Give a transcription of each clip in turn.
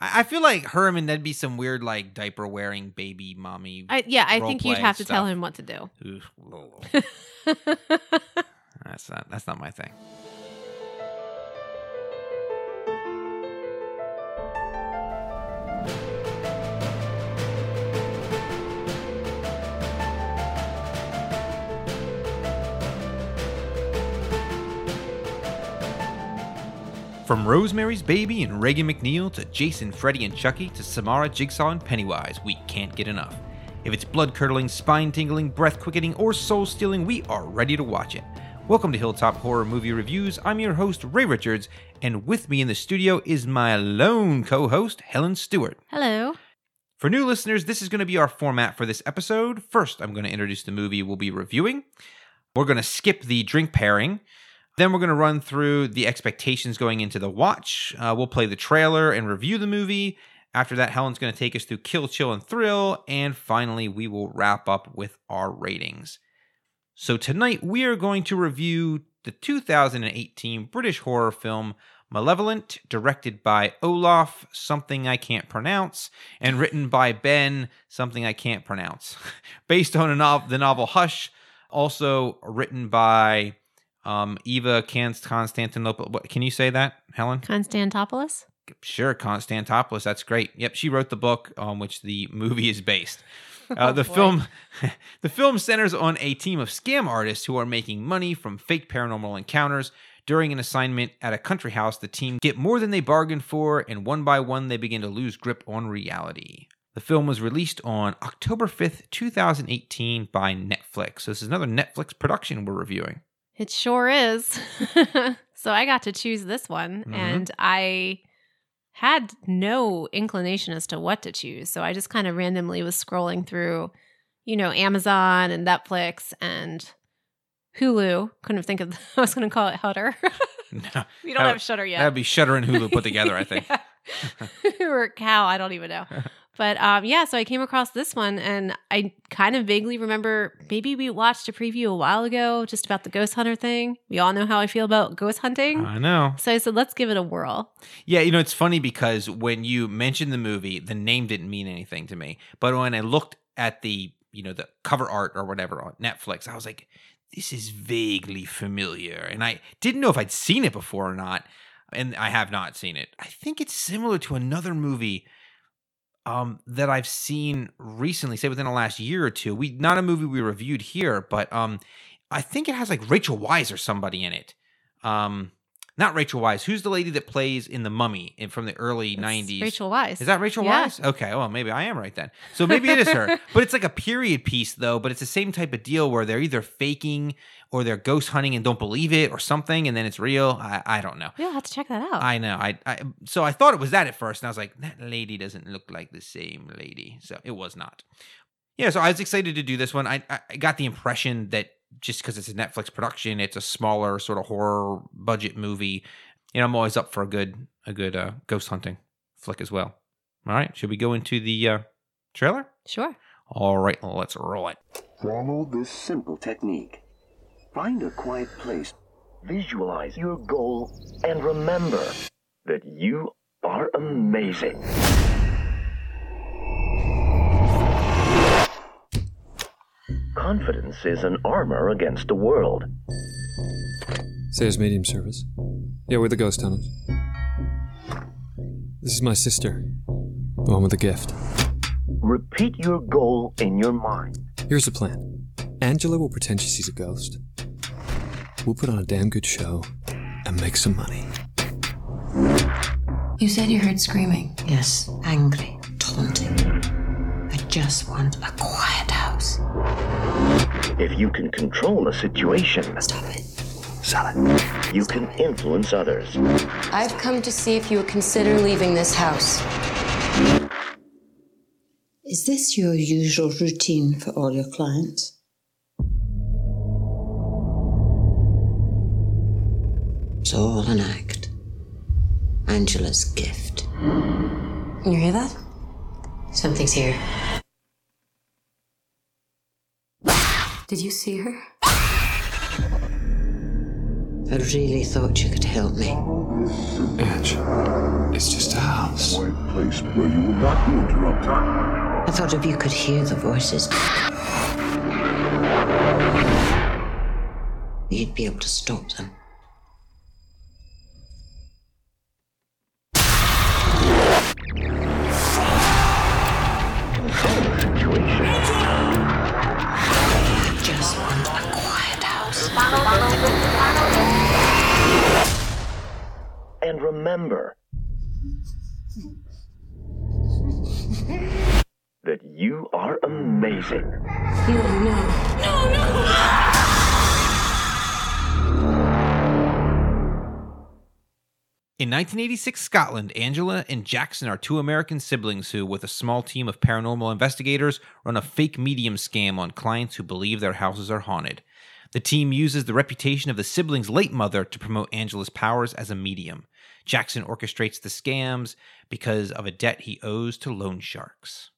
I I feel like Herman, that'd be some weird like diaper wearing baby mommy. I, yeah, I think you'd have to tell him what to do. That's not that's not my thing. From Rosemary's Baby and Reagan MacNeil to Jason, Freddy, and Chucky to Samara, Jigsaw, and Pennywise, we can't get enough. If it's blood curdling, spine tingling, breath quickening, or soul stealing, we are ready to watch it. Welcome to Hilltop Horror Movie Reviews. I'm your host, Ray Richards, and with me in the studio is my lone co host, Helen Stewart. Hello. For new listeners, this is going to be our format for this episode. First, I'm going to introduce the movie we'll be reviewing. We're going to skip the drink pairing. Then we're going to run through the expectations going into the watch. Uh, we'll play the trailer and review the movie. After that, Helen's going to take us through Kill, Chill, and Thrill. And finally, we will wrap up with our ratings. So tonight, we are going to review the 2018 British horror film Malevolent, directed by Olaf, something I can't pronounce, and written by Ben, something I can't pronounce. Based on a nov- the novel Hush, also written by um, Eva Const- Constantinople. What, can you say that, Helen? Konstantopoulos? Sure, Konstantopoulos. That's great. Yep, she wrote the book on which the movie is based. Uh, the film, the film centers on a team of scam artists who are making money from fake paranormal encounters. During an assignment at a country house, the team get more than they bargained for, and one by one, they begin to lose grip on reality. The film was released on October 5th, 2018 by Netflix. So this is another Netflix production we're reviewing. It sure is. so I got to choose this one, Mhm. and I had no inclination as to what to choose. So I just kind of randomly was scrolling through, you know, Amazon and Netflix and Hulu. Couldn't think of. I was going to call it Hutter. No, we don't have Shutter yet. that'd be Shutter and Hulu put together, I think. Or cow, I don't even know. But um, yeah, so I came across this one and I kind of vaguely remember maybe we watched a preview a while ago just about the ghost hunter thing. We all know how I feel about ghost hunting. I know. so I said, let's give it a whirl. Yeah, you know, it's funny because when you mentioned the movie, the name didn't mean anything to me. But when I looked at the, you know, the cover art or whatever on Netflix, I was like, this is vaguely familiar. And I didn't know if I'd seen it before or not. And I have not seen it. I think it's similar to another movie um, that I've seen recently, say within the last year or two. We not a movie we reviewed here, but um, I think it has like Rachel Wise or somebody in it. Um, not Rachel Wise. Who's the lady that plays in The Mummy in, from the early It's '90s? Rachel Weisz. Is that Rachel Yeah. Wise? Okay, well maybe I am right then. So maybe it is her. but it's like a period piece though. But it's the same type of deal where they're either faking or they're ghost hunting and don't believe it or something, and then it's real. I, I don't know. We'll have to check that out. I know. I, I so I thought it was that at first, and I was like, that lady doesn't look like the same lady. So it was not. Yeah. So I was excited to do this one. I I got the impression that just because it's a Netflix production, it's a smaller sort of horror budget movie. You know, I'm always up for a good a good uh, ghost hunting flick as well. All right. Should we go into the uh, trailer? sure. All right. Let's roll it. Follow this simple technique. Find a quiet place, visualize your goal, and remember that you are amazing. Confidence is an armor against the world. Sayers Medium Service. Yeah, we're the ghost hunters. This is my sister, the one with the gift. Repeat your goal in your mind. Here's the plan Angela will pretend she sees a ghost. We'll put on a damn good show and make some money. You said you heard screaming. Yes, angry, taunting. I just want a quiet house. If you can control a situation, Stop it. sell it. You can influence others. I've come to see if you would consider leaving this house. Is this your usual routine for all your clients? It's all an act. Angela's gift. You hear that? Something's here. Did you see her? I really thought you could help me. Ange, it's just a house. place where you will not be interrupted. I thought if you could hear the voices, you'd be able to stop them. And remember that you are amazing. In 1986 Scotland, Angela and Jackson are two American siblings who, with a small team of paranormal investigators, run a fake medium scam on clients who believe their houses are haunted. The team uses the reputation of the siblings' late mother to promote Angela's powers as a medium. Jackson orchestrates the scams because of a debt he owes to loan sharks.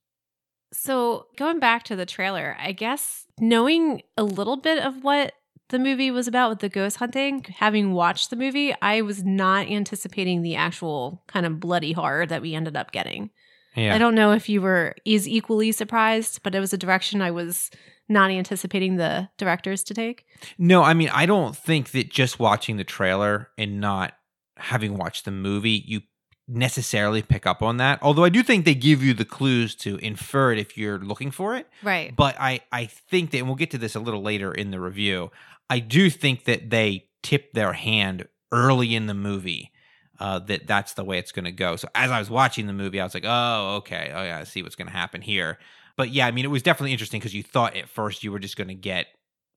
So, going back to the trailer, I guess knowing a little bit of what the movie was about with the ghost hunting, having watched the movie, I was not anticipating the actual kind of bloody horror that we ended up getting. Yeah. I don't know if you were is equally surprised, but it was a direction I was not anticipating the directors to take. No, I mean, I don't think that just watching the trailer and not having watched the movie, you necessarily pick up on that. Although I do think they give you the clues to infer it if you're looking for it. Right. But I, I think that, and we'll get to this a little later in the review, I do think that they tip their hand early in the movie. Uh, that that's the way it's going to go. So as I was watching the movie, I was like, oh, okay, oh yeah, I see what's going to happen here. But yeah, I mean, it was definitely interesting because you thought at first you were just going to get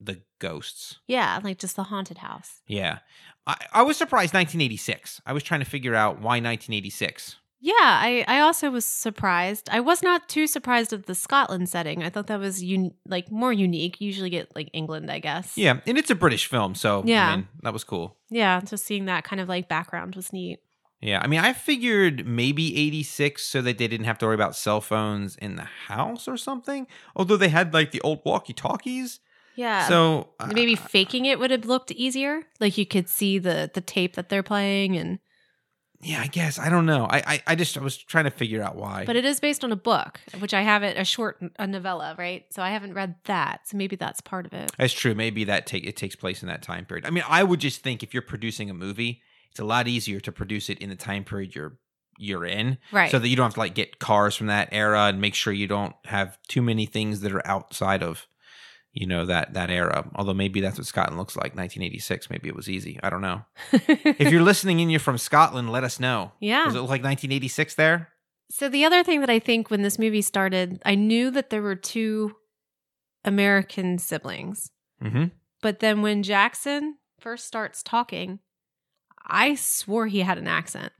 the ghosts. Yeah, like just the haunted house. Yeah. I, I was surprised 1986. I was trying to figure out why 1986. Yeah, I, I also was surprised. I was not too surprised at the Scotland setting. I thought that was un- like more unique. You usually get like England, I guess. Yeah, and it's a British film, so Yeah. I mean, that was cool. Yeah, just seeing that kind of like background was neat. Yeah, I mean, I figured maybe 86 so that they didn't have to worry about cell phones in the house or something. Although they had like the old walkie-talkies. Yeah. So uh, maybe faking it would have looked easier. Like you could see the the tape that they're playing and yeah, I guess I don't know. I, I I just I was trying to figure out why. but it is based on a book, which I have it a short a novella, right? So I haven't read that. So maybe that's part of it. That's true. Maybe that take it takes place in that time period. I mean, I would just think if you're producing a movie, it's a lot easier to produce it in the time period you're you're in, Right. So that you don't have to like get cars from that era and make sure you don't have too many things that are outside of, you know, that that era. Although maybe that's what Scotland looks like, 1986. Maybe it was easy. I don't know. if you're listening and you're from Scotland, let us know. Yeah. Does it look like 1986 there? So the other thing that I think when this movie started, I knew that there were two American siblings. Mm-hmm. But then when Jackson first starts talking, I swore he had an accent.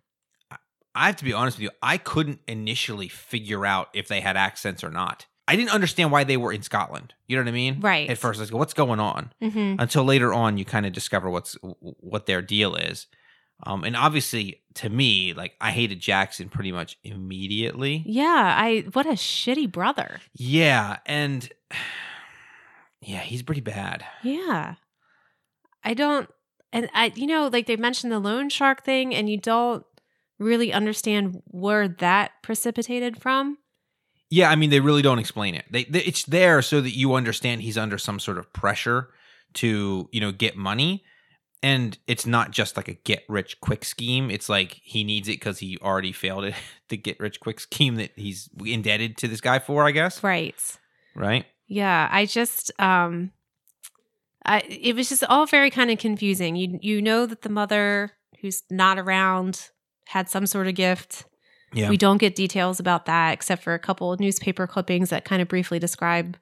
I have to be honest with you. I couldn't initially figure out if they had accents or not. I didn't understand why they were in Scotland. You know what I mean? Right. At first, I was like, "What's going on?" Mm-hmm. Until later on, you kind of discover what's what their deal is. Um, and obviously, to me, like I hated Jackson pretty much immediately. Yeah, I what a shitty brother. Yeah, and yeah, he's pretty bad. Yeah. I don't and I you know, like they mentioned the loan shark thing and you don't really understand where that precipitated from. Yeah, I mean, they really don't explain it. They, they it's there so that you understand he's under some sort of pressure to you know get money, and it's not just like a get rich quick scheme. It's like he needs it because he already failed it, the get rich quick scheme that he's indebted to this guy for. I guess. Right. Right. Yeah, I just um I it was just all very kind of confusing. You you know that the mother who's not around had some sort of gift. Yeah. We don't get details about that except for a couple of newspaper clippings that kind of briefly describe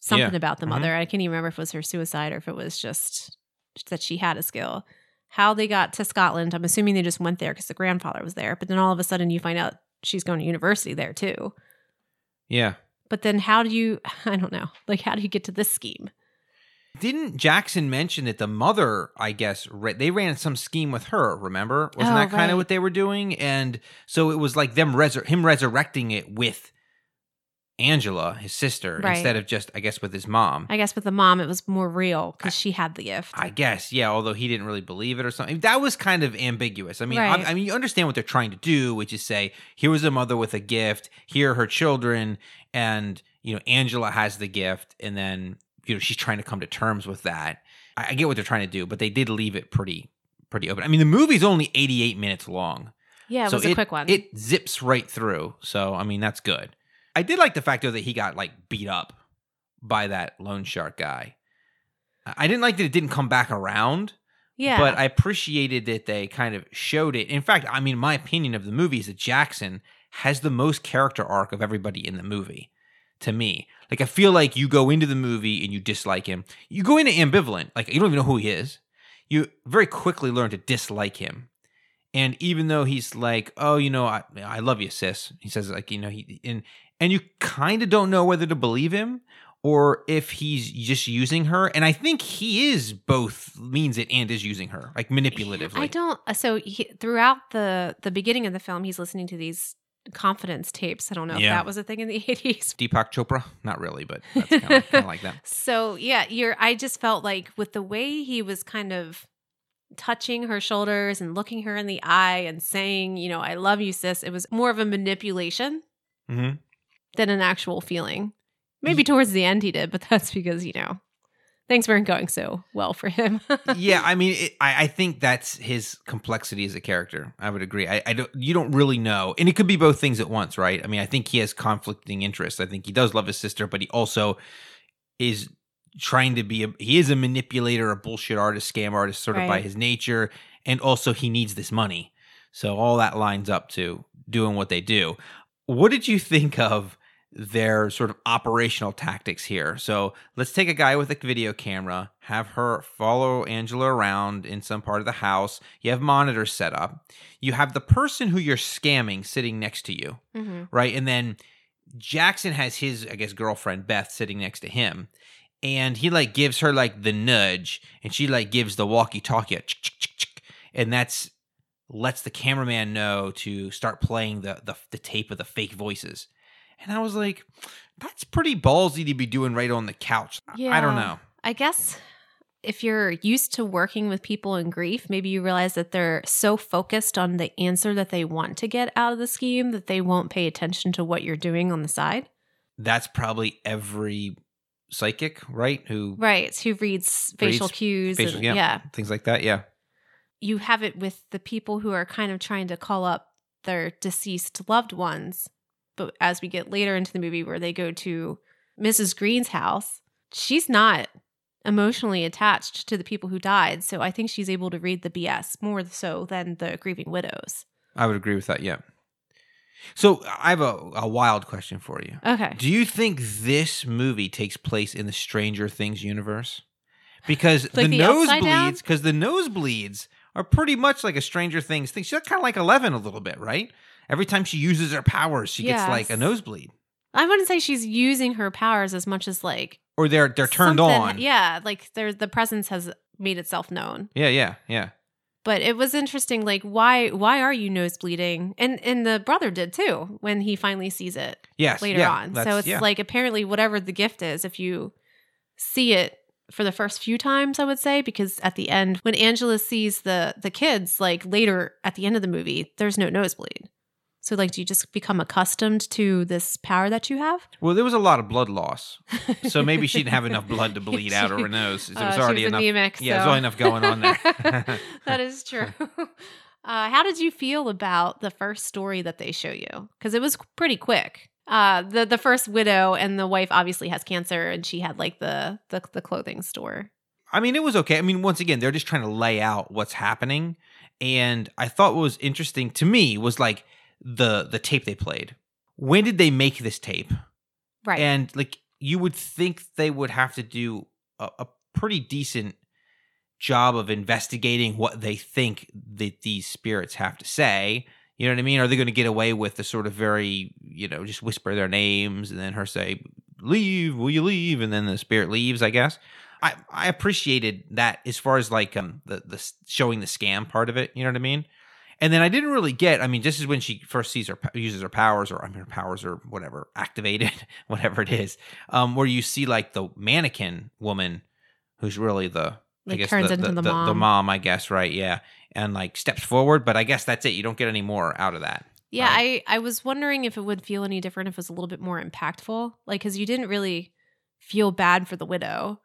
something Yeah. about the Mhm. mother. I can't even remember if it was her suicide or if it was just that she had a skill. How they got to Scotland, I'm assuming they just went there because the grandfather was there. But then all of a sudden you find out she's going to university there too. Yeah. But then how do you, I don't know, like how do you get to this scheme? Didn't Jackson mention that the mother, I guess, ra- they ran some scheme with her? Remember, wasn't Oh, that kind right. of what they were doing? And so it was like them resur- him resurrecting it with Angela, his sister, Right. instead of just, I guess, with his mom. I guess with the mom, it was more real because she had the gift. I guess, yeah. Although he didn't really believe it or something, that was kind of ambiguous. I mean, I, I mean, you understand what they're trying to do, which is say, here was a mother with a gift, here are her children, and you know, Angela has the gift, and then you know, she's trying to come to terms with that. I, I get what they're trying to do, but they did leave it pretty, pretty open. I mean, the movie's only eighty-eight minutes long. yeah, it so was a quick one. It zips right through. So I mean, that's good. I did like the fact though that he got like beat up by that loan shark guy. I didn't like that it didn't come back around, yeah. but I appreciated that they kind of showed it. In fact, I mean, my opinion of the movie is that Jackson has the most character arc of everybody in the movie. To me, like I feel like you go into the movie and you dislike him. You go into ambivalent, like you don't even know who he is. You very quickly learn to dislike him. And even though he's like, "Oh, you know, I, I love you, sis," he says, like, you know, he and and you kind of don't know whether to believe him or if he's just using her. And I think he is both means it and is using her, like manipulatively. I don't. So he, throughout the the beginning of the film, he's listening to these confidence tapes. I don't know Yeah. if that was a thing in the eighties. Deepak Chopra, not really, but that's kind of, like that. So yeah, you're. I just felt like with the way he was kind of touching her shoulders and looking her in the eye and saying, you know, I love you, sis. It was more of a manipulation hmm than an actual feeling. Maybe towards the end he did, but that's because you know things weren't going so well for him. yeah, I mean, it, I, I think that's his complexity as a character. I would agree. I, I don't, you don't really know, and it could be both things at once, right? I mean, I think he has conflicting interests. I think he does love his sister, but he also is trying to be a he is a manipulator, a bullshit artist, scam artist, sort of by his nature, and also he needs this money. So all that lines up to doing what they do. What did you think of their sort of operational tactics here? So let's take a guy with a video camera, have her follow Angela around in some part of the house. You have monitors set up. You have the person who you're scamming sitting next to you hmm right? And then Jackson has his, I guess, girlfriend Beth sitting next to him, and he like gives her like the nudge, and she like gives the walkie-talkie, a chick, chick, chick, chick, and that's lets the cameraman know to start playing the, the the tape of the fake voices. And I was like, that's pretty ballsy to be doing right on the couch. I- I don't know. I guess if you're used to working with people in grief, maybe you realize that they're so focused on the answer that they want to get out of the scheme that they won't pay attention to what you're doing on the side. That's probably every psychic, right? Who Right. Who reads facial Reads cues. facial- and, yeah. yeah. things like that. Yeah. You have it with the people who are kind of trying to call up their deceased loved ones. But as we get later into the movie where they go to Mrs. Green's house, she's not emotionally attached to the people who died. So I think she's able to read the BS more so than the grieving widows. I would agree with that. Yeah. So I have a, a wild question for you. Okay. Do you think this movie takes place in the Stranger Things universe? Because Like the, the nosebleeds, because the nosebleeds are pretty much like a Stranger Things thing. She's kind of like Eleven a little bit, right? Every time she uses her powers, she gets like a nosebleed, I wouldn't say she's using her powers as much as like or they're they're turned on. Yeah, like there the presence has made itself known. yeah, yeah, yeah. but it was interesting like why why are you nose bleeding and and the brother did too when he finally sees it Yes, later yeah, on so it's yeah. like apparently whatever the gift is if you see it for the first few times i would say because at the end when angela sees the the kids like later at the end of the movie there's no nosebleed so like do you just become accustomed to this power that you have Well, there was a lot of blood loss, so maybe she didn't have enough blood to bleed out of her nose. There was Uh, already she was enough. anemic, yeah, there's already enough going on there. that is true. Uh, how did you feel about the first story that they show you? Because it was pretty quick. Uh, the the first widow and the wife obviously has cancer, and she had like the the, the clothing store. I mean, it was okay. I mean, once again, they're just trying to lay out what's happening. And I thought what was interesting to me was like the the tape they played. When did they make this tape? Right. And like you would think they would have to do a, a pretty decent job of investigating what they think that these spirits have to say. You know what I mean? Are they going to get away with the sort of very, you know, just whisper their names and then her say, "Leave, will you leave?" and then the spirit leaves, I guess. I I appreciated that as far as like um the the showing the scam part of it, you know what I mean? And then I didn't really get. I mean, this is when she first sees her uses her powers, or I mean, her powers or whatever activated, whatever it is. Um, where you see like the mannequin woman, who's really the I guess turns the, into the the mom. mom, I guess, right? Yeah, and like steps forward, but I guess that's it. You don't get any more out of that. Yeah, Right. I I was wondering if it would feel any different if it was a little bit more impactful, like because you didn't really feel bad for the widow.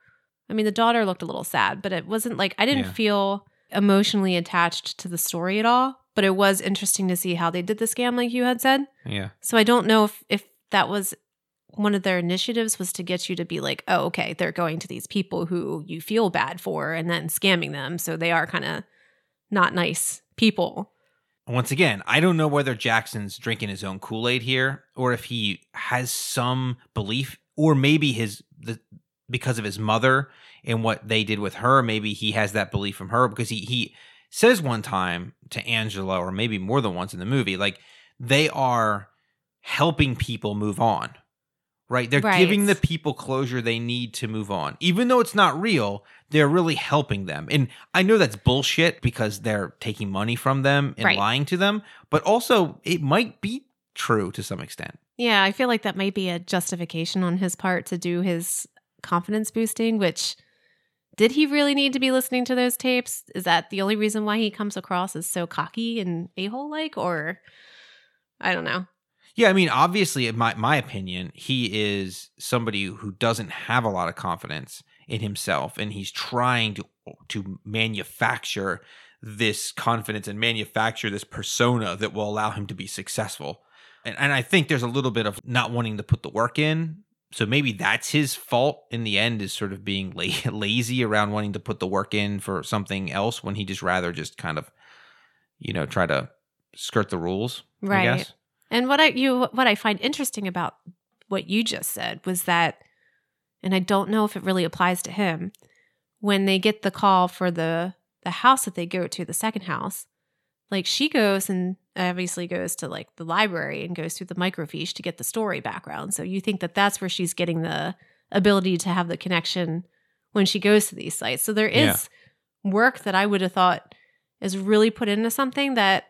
I mean, the daughter looked a little sad, but it wasn't like I didn't Yeah. feel emotionally attached to the story at all. But it was interesting to see how they did the scam, like you had said. Yeah, So I don't know if if that was one of their initiatives was to get you to be like, oh, okay, they're going to these people who you feel bad for and then scamming them, so they are kind of not nice people. once again, I don't know whether Jackson's drinking his own Kool Aid here, or if he has some belief, or maybe his the because of his mother and what they did with her. Maybe he has that belief from her because he he says one time to Angela, or maybe more than once in the movie, like they are helping people move on. Right? They're Right. giving the people closure they need to move on. Even though it's not real, they're really helping them. And I know that's bullshit because they're taking money from them and Right. lying to them, but also it might be true to some extent. Yeah, I feel like that might be a justification on his part to do his confidence boosting, which did he really need to be listening to those tapes? Is that the only reason why he comes across as so cocky and a hole like? Or I don't know. Yeah, I mean, obviously, in my my opinion, he is somebody who doesn't have a lot of confidence in himself, and he's trying to to manufacture this confidence and manufacture this persona that will allow him to be successful. And and I think there's a little bit of not wanting to put the work in. So maybe that's his fault in the end is sort of being la- lazy around wanting to put the work in for something else when he just rather just kind of you know try to skirt the rules, I Right. guess. And what I you what I find interesting about what you just said was that and I don't know if it really applies to him when they get the call for the the house that they go to, the second house. Like she goes and obviously goes to like the library and goes through the microfiche to get the story background. So you think that that's where she's getting the ability to have the connection when she goes to these sites. So there is work that I would have thought is really put into something that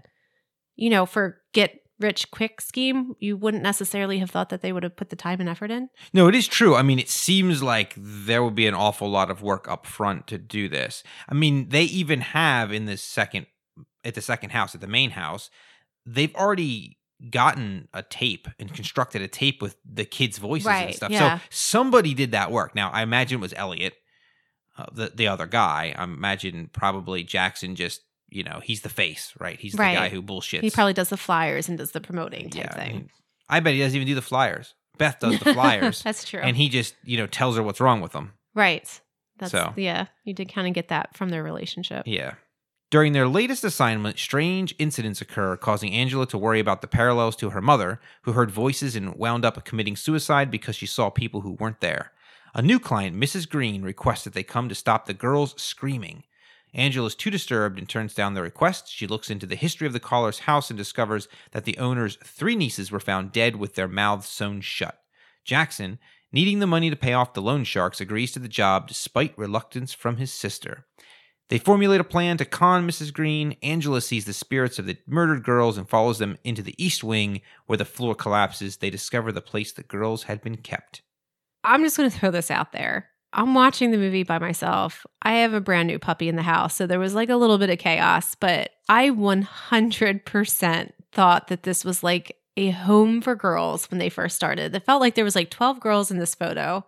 you know, for get rich quick scheme, you wouldn't necessarily have thought that they would have put the time and effort in. No, it is true. I mean, it seems like there will be an awful lot of work up front to do this. I mean, they even have in this second at the second house, at the main house, they've already gotten a tape and constructed a tape with the kids' voices and stuff. yeah. So somebody did that work. Now, I imagine it was Elliot, uh, the the other guy. I imagine probably Jackson just, you know, he's the face, right? He's Right. the guy who bullshits. He probably does the flyers and does the promoting type Yeah, I thing. mean, I bet he doesn't even do the flyers. Beth does the flyers. That's true. and he just you know tells her what's wrong with them right. That's So. yeah. You did kind of get that from their relationship. yeah during their latest assignment strange incidents occur causing angela to worry about the parallels to her mother who heard voices and wound up committing suicide because she saw people who weren't there. A new client mrs green requests that they come to stop the girls screaming. Angela is too disturbed and turns down the request. She looks into the history of the caller's house and discovers that the owner's three nieces were found dead with their mouths sewn shut. Jackson needing the money to pay off the loan sharks agrees to the job despite reluctance from his sister they formulate a plan to con Mrs. Green. Angela sees the spirits of the murdered girls and follows them into the east wing, where the floor collapses. They discover the place the girls had been kept. I'm just going to throw this out there. I'm watching the movie by myself. I have a brand new puppy in the house, so there was like a little bit of chaos, but I 100% thought that this was like a home for girls when they first started. It felt like there was like 12 girls in this photo.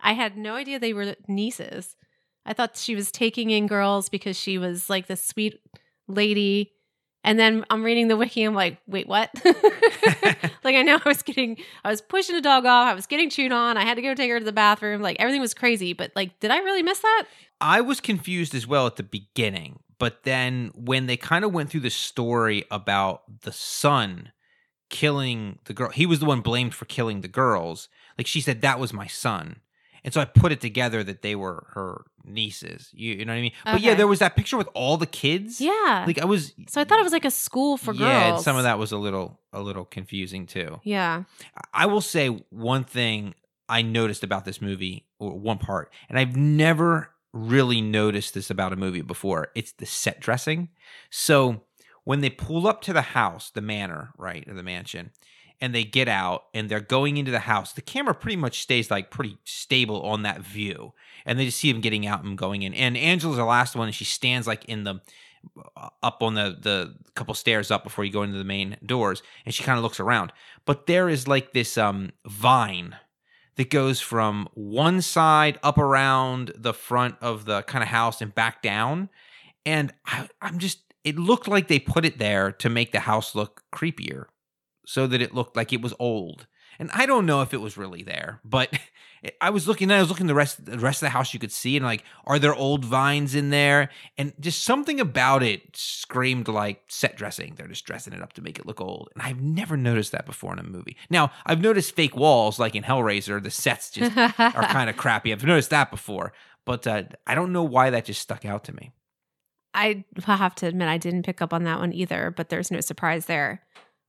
I had no idea they were nieces. I thought she was taking in girls because she was like the sweet lady. And then I'm reading the wiki. I'm like, wait, what? like I know I was getting, I was pushing a dog off. I was getting chewed on. I had to go take her to the bathroom. Like everything was crazy. But like, did I really miss that? I was confused as well at the beginning, but then when they kind of went through the story about the son killing the girl, he was the one blamed for killing the girls. Like she said, that was my son. And so I put it together that they were her nieces. You, you know what I mean? But yeah, there was that picture with all the kids. Yeah. Like I was so I thought it was like a school for girls. Yeah, and some of that was a little a little confusing too. Yeah. I will say one thing I noticed about this movie, or one part, and I've never really noticed this about a movie before. It's the set dressing. So when they pull up to the house, the manor, right, or the mansion, and they get out and they're going into the house, the camera pretty much stays like pretty stable on that view. And they just see him getting out and going in. And Angela's the last one, and she stands like in the up on the the couple stairs up before you go into the main doors, and she kind of looks around. But there is like this um vine that goes from one side up around the front of the kind of house and back down. And I, I'm just, it looked like they put it there to make the house look creepier so that it looked like it was old. And I don't know if it was really there, but I was looking, I was looking the rest, the rest of the house you could see, and like, are there old vines in there? And just something about it screamed like set dressing. They're just dressing it up to make it look old, and I've never noticed that before in a movie. Now I've noticed fake walls, like in Hellraiser, the sets just are kind of crappy. I've noticed that before, but uh, I don't know why that just stuck out to me. I have to admit, I didn't pick up on that one either, but there's no surprise there.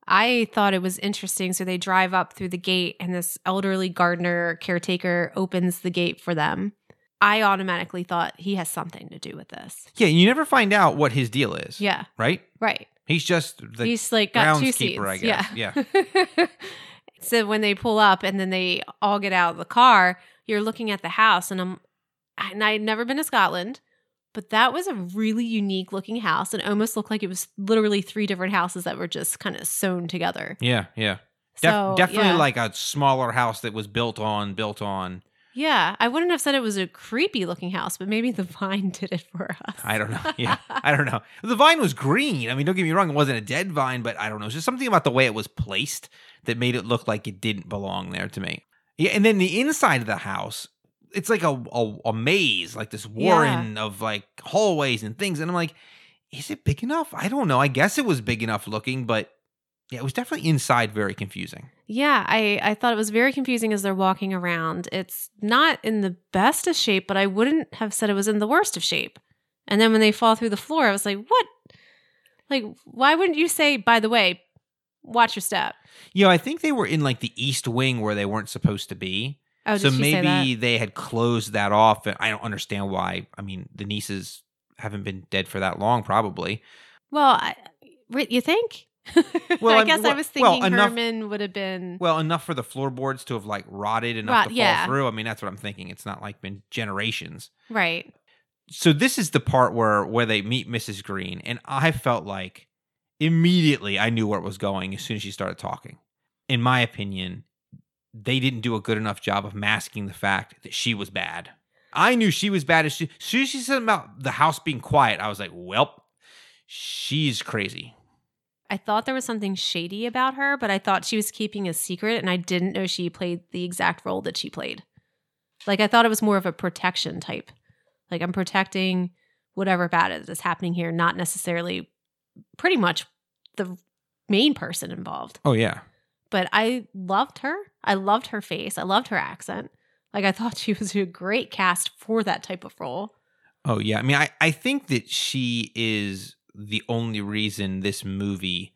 I thought it was interesting. So they drive up through the gate, and this elderly gardener caretaker opens the gate for them. I automatically thought he has something to do with this. Yeah, you never find out what his deal is. Yeah. Right? Right. He's just the He's like got two seats. groundskeeper, I guess. Yeah. Yeah. so when they pull up and then they all get out of the car, you're looking at the house, and I'm, and I'd never been to Scotland, but that was a really unique looking house. and almost looked like it was literally three different houses that were just kind of sewn together. Yeah, yeah. Def- So, definitely yeah. like a smaller house that was built on, built on. Yeah, I wouldn't have said it was a creepy looking house, but maybe the vine did it for us. I don't know. Yeah, I don't know. The vine was green. I mean, don't get me wrong; it wasn't a dead vine, but I don't know. It's just something about the way it was placed that made it look like it didn't belong there to me. Yeah, and then the inside of the house, it's like a a, a maze, like this warren of like hallways and things. And I'm like, is it big enough? I don't know. I guess it was big enough looking, but yeah, it was definitely inside very confusing. Yeah, I, I thought it was very confusing as they're walking around. It's not in the best of shape, but I wouldn't have said it was in the worst of shape. And then when they fall through the floor, I was like, what? Like, why wouldn't you say, by the way, watch your step? Yeah, I think they were in like the east wing where they weren't supposed to be. Oh, so maybe they had closed that off. And I don't understand why. I mean, the nieces haven't been dead for that long, probably. Well, I, you think? Well, I I'm- guess I well- was well, thinking enough- Herman would have been. Well, enough for the floorboards to have like rotted enough Rot- to fall yeah. through. I mean, that's what I'm thinking. It's not like been generations. right. So this is the part where where they meet Mrs. Green, and I felt like immediately I knew where it was going as soon as she started talking. In my opinion, they didn't do a good enough job of masking the fact that she was bad. I knew she was bad as she, as soon as she said about the house being quiet. I was like, well, she's crazy. I thought there was something shady about her, but I thought she was keeping a secret, and I didn't know she played the exact role that she played. Like I thought it was more of a protection type. Like I'm protecting whatever bad is that's happening here, not necessarily pretty much the main person involved. Oh yeah. But I loved her. I loved her face. I loved her accent. Like I thought she was a great cast for that type of role. Oh yeah. I mean, I, I think that she is the only reason this movie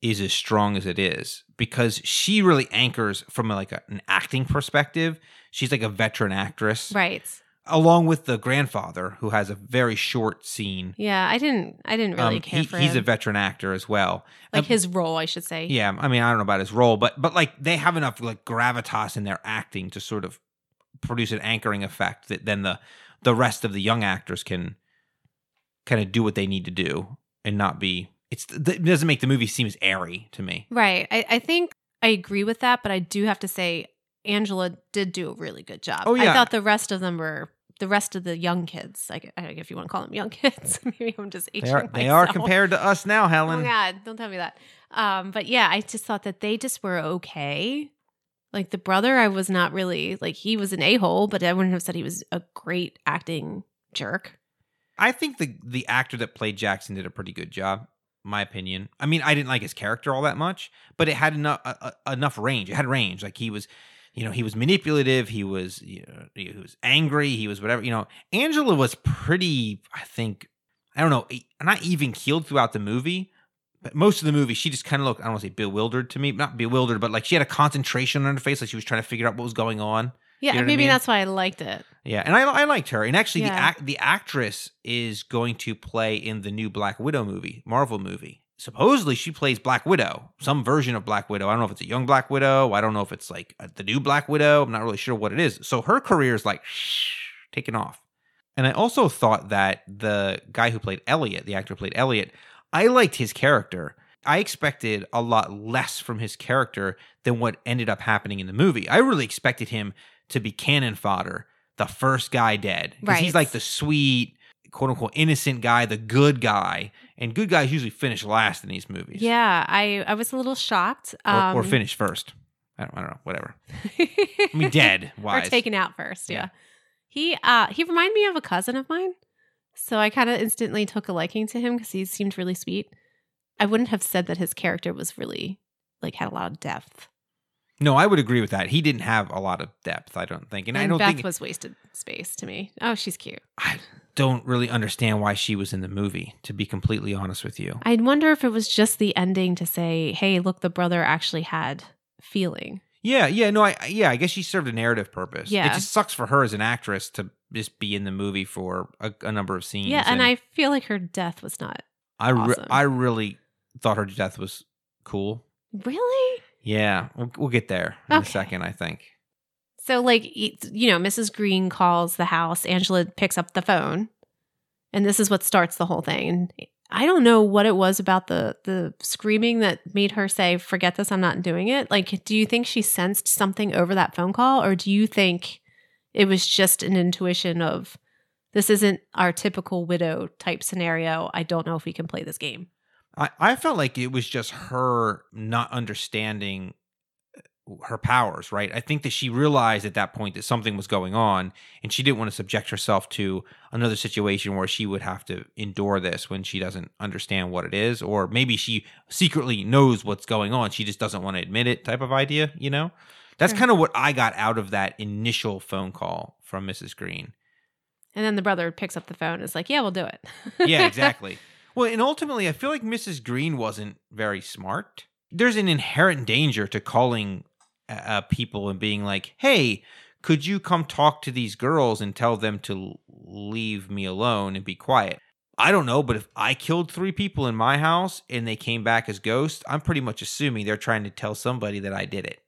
is as strong as it is because she really anchors from like a, an acting perspective. She's like a veteran actress, Right. Along with the grandfather who has a very short scene. Yeah, I didn't I didn't really Um, care he- for he's him. a veteran actor as well. like Um, his role, I should say. Yeah, I mean, I don't know about his role, but but like they have enough like gravitas in their acting to sort of produce an anchoring effect that then the the rest of the young actors can kind of do what they need to do and not be. It's it doesn't make the movie seem as airy to me. Right. I, I think I agree with that, but I do have to say Angela did do a really good job. Oh, yeah. I thought the rest of them were the rest of the young kids. Like I don't know if you want to call them young kids. Maybe I'm just aging They are they are compared to us now, Oh Helen. God, don't tell me that. Um, but yeah, I just thought that they just were okay. Like the brother, I was not really like he was an a hole, but I wouldn't have said he was a great acting jerk. I think the the actor that played Jackson did a pretty good job. My opinion. I mean, I didn't like his character all that much, but it had enough uh, enough range. It had range. Like he was, you know, he was manipulative. He was, you know, he was angry. He was whatever. You know, Angela was pretty. I think I don't know, not even keeled throughout the movie. But most of the movie, she just kind of looked. I don't want to say bewildered to me, not bewildered, but like she had a concentration on her face, like she was trying to figure out what was going on. Yeah, You know what I maybe mean? that's why I liked it. Yeah, and I, I liked her. And actually, the act, the actress is going to play in the new Black Widow movie, Marvel movie. Supposedly she plays Black Widow, some version of Black Widow. I don't know if it's a young Black Widow. I don't know if it's like the new Black Widow. I'm not really sure what it is. So her career is like taken off. And I also thought that the guy who played Elliot, the actor who played Elliot, I liked his character. I expected a lot less from his character than what ended up happening in the movie. I really expected him to be cannon fodder, the first guy dead. Because he's like the sweet, quote unquote, innocent guy, the good guy. And good guys usually finish last in these movies. Yeah, I I was a little shocked. Or, Um, or finish first. I don't, I don't know, whatever. I mean, dead Why? or taken out first. Yeah. Yeah. He uh he reminded me of a cousin of mine. So I kind of instantly took a liking to him because he seemed really sweet. I wouldn't have said that his character was really like had a lot of depth. No, I would agree with that. He didn't have a lot of depth, I don't think. And, And, I don't Beth think was wasted space to me. Oh, she's cute. I don't really understand why she was in the movie, to be completely honest with you. I'd wonder if it was just the ending to say, "Hey, look, the brother actually had feeling." Yeah, yeah, no, I yeah, I guess she served a narrative purpose. Yeah. It just sucks for her as an actress to just be in the movie for a, a number of scenes. Yeah, and I feel like her death was not I re- awesome. I really thought her death was cool. really. Yeah, we'll, we'll get there in Okay. a second, I think. So, like, you know, Mrs. Green calls the house. Angela picks up the phone, and this is what starts the whole thing. And I don't know what it was about the the screaming that made her say, "Forget this, I'm not doing it." Like, do you think she sensed something over that phone call, or do you think it was just an intuition of this isn't our typical widow type scenario? I don't know if we can play this game. I, I felt like it was just her not understanding her powers, right? I think that she realized at that point that something was going on and she didn't want to subject herself to another situation where she would have to endure this when she doesn't understand what it is. Or maybe she secretly knows what's going on. She just doesn't want to admit it, type of idea, you know? That's Sure. kind of what I got out of that initial phone call from Mrs. Green. And then the brother picks up the phone and is like, "Yeah, we'll do it." yeah, exactly. Well, and ultimately, I feel like Mrs. Green wasn't very smart. There's an inherent danger to calling uh, people and being like, "Hey, could you come talk to these girls and tell them to leave me alone and be quiet?" I don't know, but if I killed three people in my house and they came back as ghosts, I'm pretty much assuming they're trying to tell somebody that I did it.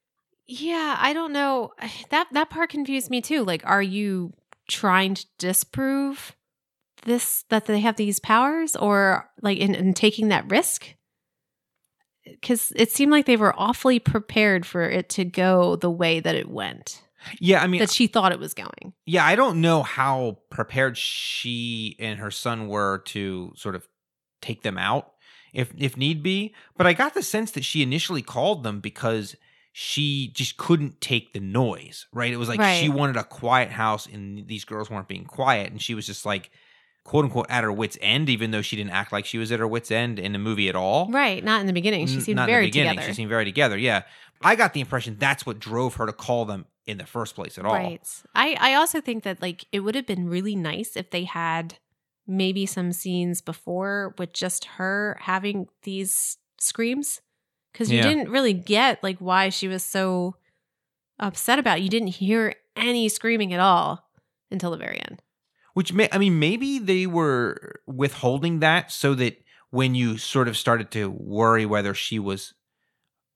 Yeah, I don't know. That that part confused me too. Like, are you trying to disprove this that they have these powers, or like in, in taking that risk? Because it seemed like they were awfully prepared for it to go the way that it went, Yeah, I mean, that she thought it was going. Yeah, I don't know how prepared she and her son were to sort of take them out if if need be, but I got the sense that she initially called them because she just couldn't take the noise, right? It was like she wanted a quiet house and these girls weren't being quiet and she was just like quote unquote at her wits end even though she didn't act like she was at her wits end in the movie at all. Right, not in the beginning. She N- seemed not in very the beginning. together. She seemed very together. Yeah. I got the impression that's what drove her to call them in the first place at all. Right. I I also think that like it would have been really nice if they had maybe some scenes before with just her having these screams cuz you Yeah. didn't really get like why she was so upset about it. You didn't hear any screaming at all until the very end. Which may, I mean, maybe they were withholding that so that when you sort of started to worry whether she was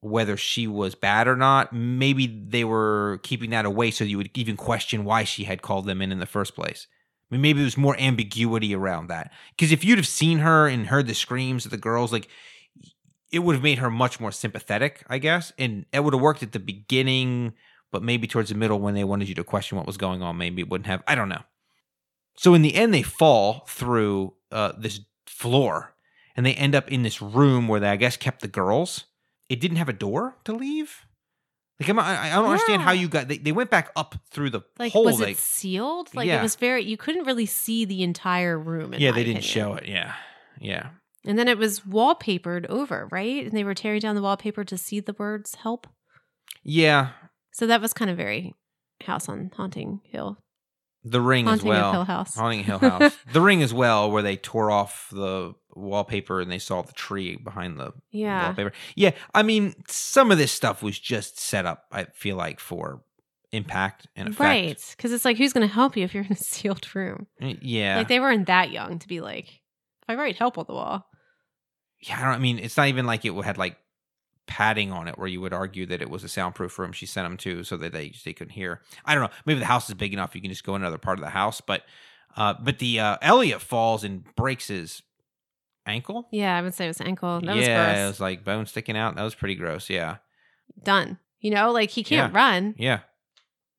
whether she was bad or not, maybe they were keeping that away so you would even question why she had called them in in the first place. I mean, maybe there was more ambiguity around that. Because if you'd have seen her and heard the screams of the girls, like it would have made her much more sympathetic, I guess, and it would have worked at the beginning, but maybe towards the middle when they wanted you to question what was going on, maybe it wouldn't have. I don't know. So in the end, they fall through uh, this floor, and they end up in this room where they, I guess, kept the girls. It didn't have a door to leave. Like I'm, I, I don't understand how you got. They, they went back up through the Like hole. was they, it sealed? Like Yeah. it was very you couldn't really see the entire room in yeah, they didn't opinion. show it. Yeah, yeah. And then it was wallpapered over, right? And they were tearing down the wallpaper to see the words help. Yeah, So that was kind of very House on Haunting Hill. The ring Haunting as of well. Hill House. Haunting Hill House. the ring as well, where they tore off the wallpaper and they saw the tree behind the Yeah. wallpaper. Yeah, I mean, some of this stuff was just set up. I feel like for impact and effect. Right. Because it's like, who's going to help you if you're in a sealed room? Uh, Yeah. Like, they weren't that young to be like, if I write help on the wall. yeah, I don't. I mean, it's not even like it had like padding on it where you would argue that it was a soundproof room she sent them to so that they they couldn't hear. I don't know. Maybe the house is big enough you can just go in another part of the house, but uh, but the uh, Elliot falls and breaks his ankle. Yeah, I would say it was ankle. That yeah, was it was like bone sticking out. That was pretty gross. Yeah, Done. You know, like he can't Yeah. run. yeah,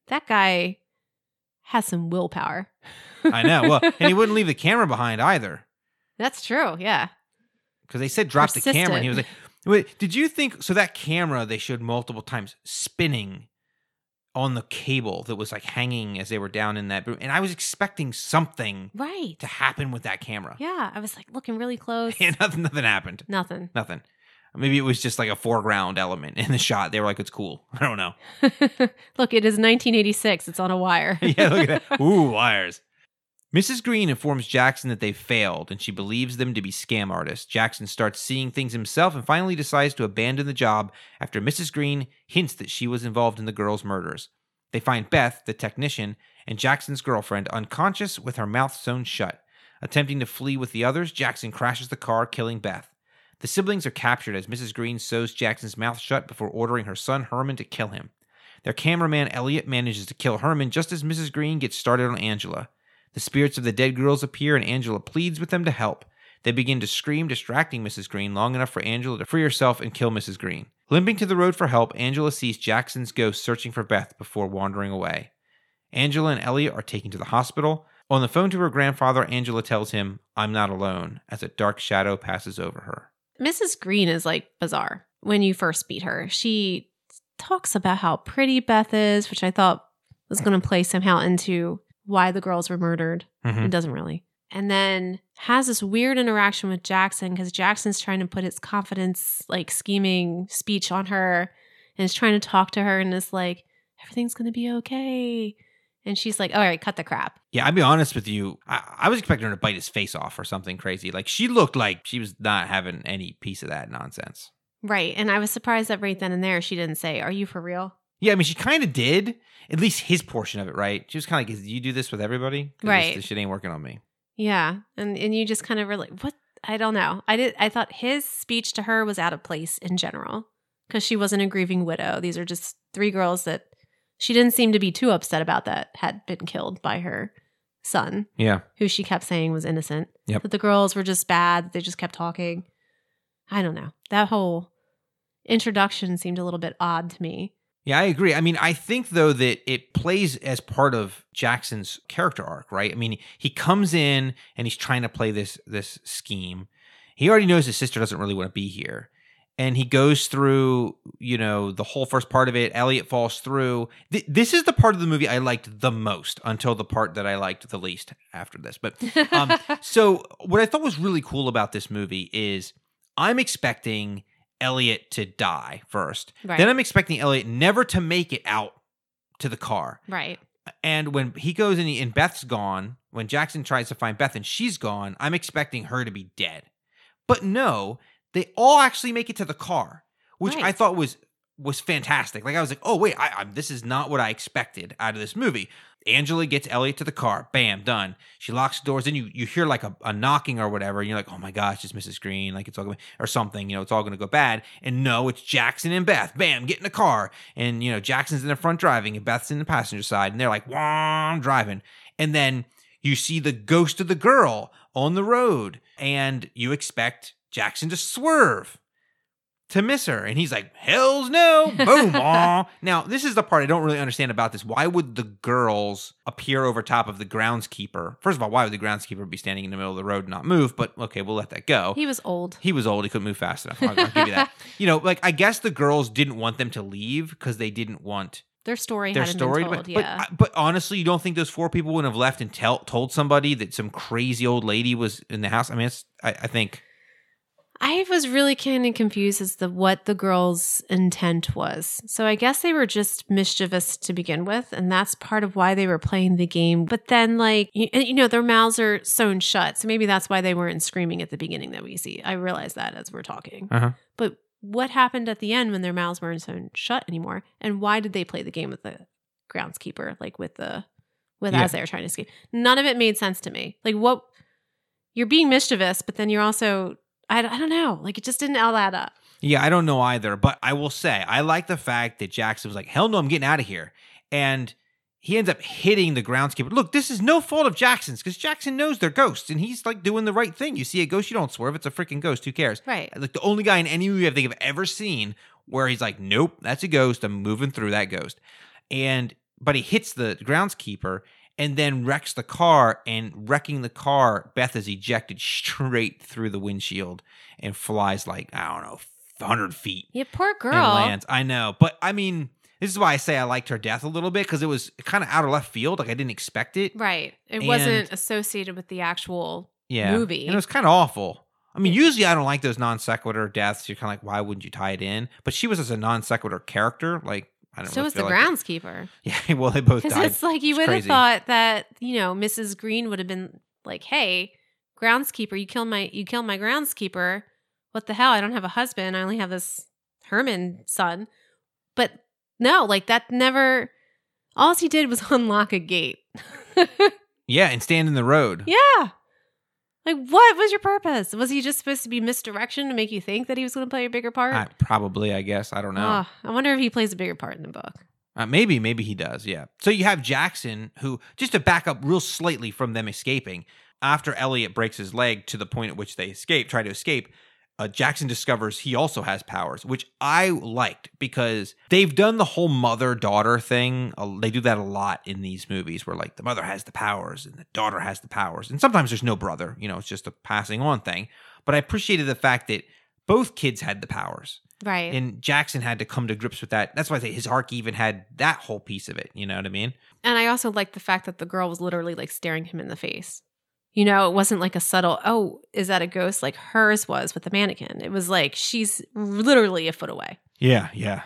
That guy has some willpower. I know. Well, and he wouldn't leave the camera behind either That's true. Yeah. because they said drop the camera. And he was like, Persistent. Wait, did you think so? That camera they showed multiple times spinning on the cable that was like hanging as they were down in that room, and I was expecting something Right. to happen with that camera. Yeah. I was like looking really close. and nothing, nothing happened. Nothing. Nothing. Maybe it was just like a foreground element in the shot. They were like, "It's cool." I don't know. Look, it is 1986. It's on a wire. yeah, look at that. Ooh, wires. Mrs. Green informs Jackson that they failed and she believes them to be scam artists. Jackson starts seeing things himself and finally decides to abandon the job after Mrs. Green hints that she was involved in the girls' murders. They find Beth, the technician, and Jackson's girlfriend unconscious with her mouth sewn shut. Attempting to flee with the others, Jackson crashes the car, killing Beth. The siblings are captured as Mrs. Green sews Jackson's mouth shut before ordering her son Herman to kill him. Their cameraman Elliot manages to kill Herman just as Mrs. Green gets started on Angela. The spirits of the dead girls appear and Angela pleads with them to help. They begin to scream, distracting Mrs. Green long enough for Angela to free herself and kill Mrs. Green. Limping to the road for help, Angela sees Jackson's ghost searching for Beth before wandering away. Angela and Elliot are taken to the hospital. On the phone to her grandfather, Angela tells him, I'm not alone, as a dark shadow passes over her. Mrs. Green is like bizarre when you first meet her. She talks about how pretty Beth is, which I thought was going to play somehow into why the girls were murdered. Mhm. It doesn't really. And then has this weird interaction with Jackson because Jackson's trying to put his confidence, like scheming speech on her and is trying to talk to her and is like, everything's going to be okay. And she's like, all right, cut the crap. Yeah, I'll be honest with you. I, I was expecting her to bite his face off or something crazy. Like she looked like she was not having any piece of that nonsense. Right. And I was surprised that right then and there she didn't say, are you for real? Yeah, I mean, she kind of did. At least his portion of it, right? She was kind of like, "Do you do this with everybody, Right. This, this shit ain't working on me." Yeah, and and you just kind of were like, what? I don't know. I did. I thought his speech to her was out of place in general because she wasn't a grieving widow. These are just three girls that she didn't seem to be too upset about that had been killed by her son, Yeah, who she kept saying was innocent. Yep. That the girls were just bad. They just kept talking. I don't know. That whole introduction seemed a little bit odd to me. Yeah, I agree. I mean, I think though that it plays as part of Jackson's character arc, right? I mean, he comes in and he's trying to play this this scheme. He already knows his sister doesn't really want to be here. And he goes through, you know, the whole first part of it. Elliot falls through. Th- this is the part of the movie I liked the most until the part that I liked the least after this. But um, so what I thought was really cool about this movie is I'm expecting Elliot to die first. Right. Then I'm expecting Elliot never to make it out to the car. right. And when he goes and, he, and Beth's gone, when Jackson tries to find Beth and she's gone, I'm expecting her to be dead. But no, they all actually make it to the car, which I thought was was fantastic. Like I was like, oh wait, I, I this is not what I expected out of this movie. Angela gets Elliot to the car. Bam, done. She locks the doors. Then you you hear like a, a knocking or whatever. And you're like, oh my gosh, it's Mrs. Green. Like it's all going or something. You know, it's all going to go bad. And no, it's Jackson and Beth. Bam, get in the car. And you know, Jackson's in the front driving, and Beth's in the passenger side. And they're like, wah, I'm driving. And then you see the ghost of the girl on the road, and you expect Jackson to swerve to miss her. And he's like, Hell's no. Boom. aw. now, this is the part I don't really understand about this. Why would the girls appear over top of the groundskeeper? First of all, why would the groundskeeper be standing in the middle of the road and not move? But okay, we'll let that go. He was old. He was old. He couldn't move fast enough. I'll, I'll give you that. You know, like I guess the girls didn't want them to leave because they didn't want Their story their story. been told. but, yeah. but but honestly, you don't think those four people would have left and tell told somebody that some crazy old lady was in the house? I mean, it's, I, I think I was really kind of confused as to what the girls' intent was. So I guess they were just mischievous to begin with, and that's part of why they were playing the game. But then, like, you, you know, their mouths are sewn shut. So maybe that's why they weren't screaming at the beginning that we see. I realize that as we're talking. Uh-huh. But what happened at the end when their mouths weren't sewn shut anymore? And why did they play the game with the groundskeeper, like with the, with Yeah. as they were trying to escape? None of it made sense to me. Like, what? You're being mischievous, but then you're also I, I don't know. Like it just didn't all add up. Yeah, I don't know either, but I will say I like the fact that Jackson was like, "Hell no, I'm getting out of here," and he ends up hitting the groundskeeper. Look, this is no fault of Jackson's because Jackson knows they're ghosts, and he's like doing the right thing. You see a ghost, you don't swerve. It's a freaking ghost. Who cares? Right. Like the only guy in any movie I think I've ever seen where he's like, "Nope, that's a ghost. I'm moving through that ghost," and but he hits the groundskeeper and then wrecks the car and wrecking the car beth is ejected straight through the windshield and flies like i don't know 100 feet Yeah, poor girl. and lands i know but i mean this is why i say i liked her death a little bit because it was kind of out of left field like i didn't expect it Right. It And- wasn't associated with the actual yeah movie. and it was kind of awful i mean usually i don't like those non sequitur deaths you're kind of like why wouldn't you tie it in but she was as a non sequitur character like i don't so really was the like- groundskeeper. yeah well they both Because it's like you would have thought that, you know, Mrs. Green would have been like, Hey, groundskeeper, you killed my you killed my groundskeeper. What the hell? I don't have a husband. I only have this Herman son. But no, like that never all he did was unlock a gate. yeah and stand in the road yeah. Like what was your purpose? Was he just supposed to be misdirection to make you think that he was going to play a bigger part? I, probably i guess i don't know Oh, I wonder if he plays a bigger part in the book. Uh, maybe, maybe he does. Yeah. So you have Jackson, who just to back up real slightly from them escaping, after Elliot breaks his leg to the point at which they escape, try to escape. Uh, Jackson discovers he also has powers, which I liked because they've done the whole mother daughter thing. Uh, they do that a lot in these movies where, like, the mother has the powers and the daughter has the powers. And sometimes there's no brother, you know, it's just a passing on thing. But I appreciated the fact that both kids had the powers Right. and Jackson had to come to grips with that. That's why I say his arc even had that whole piece of it. You know what I mean? And I also liked the fact that the girl was literally like staring him in the face. You know, it wasn't like a subtle, oh, is that a ghost? Like hers was with the mannequin. It was like she's literally a foot away. Yeah, yeah.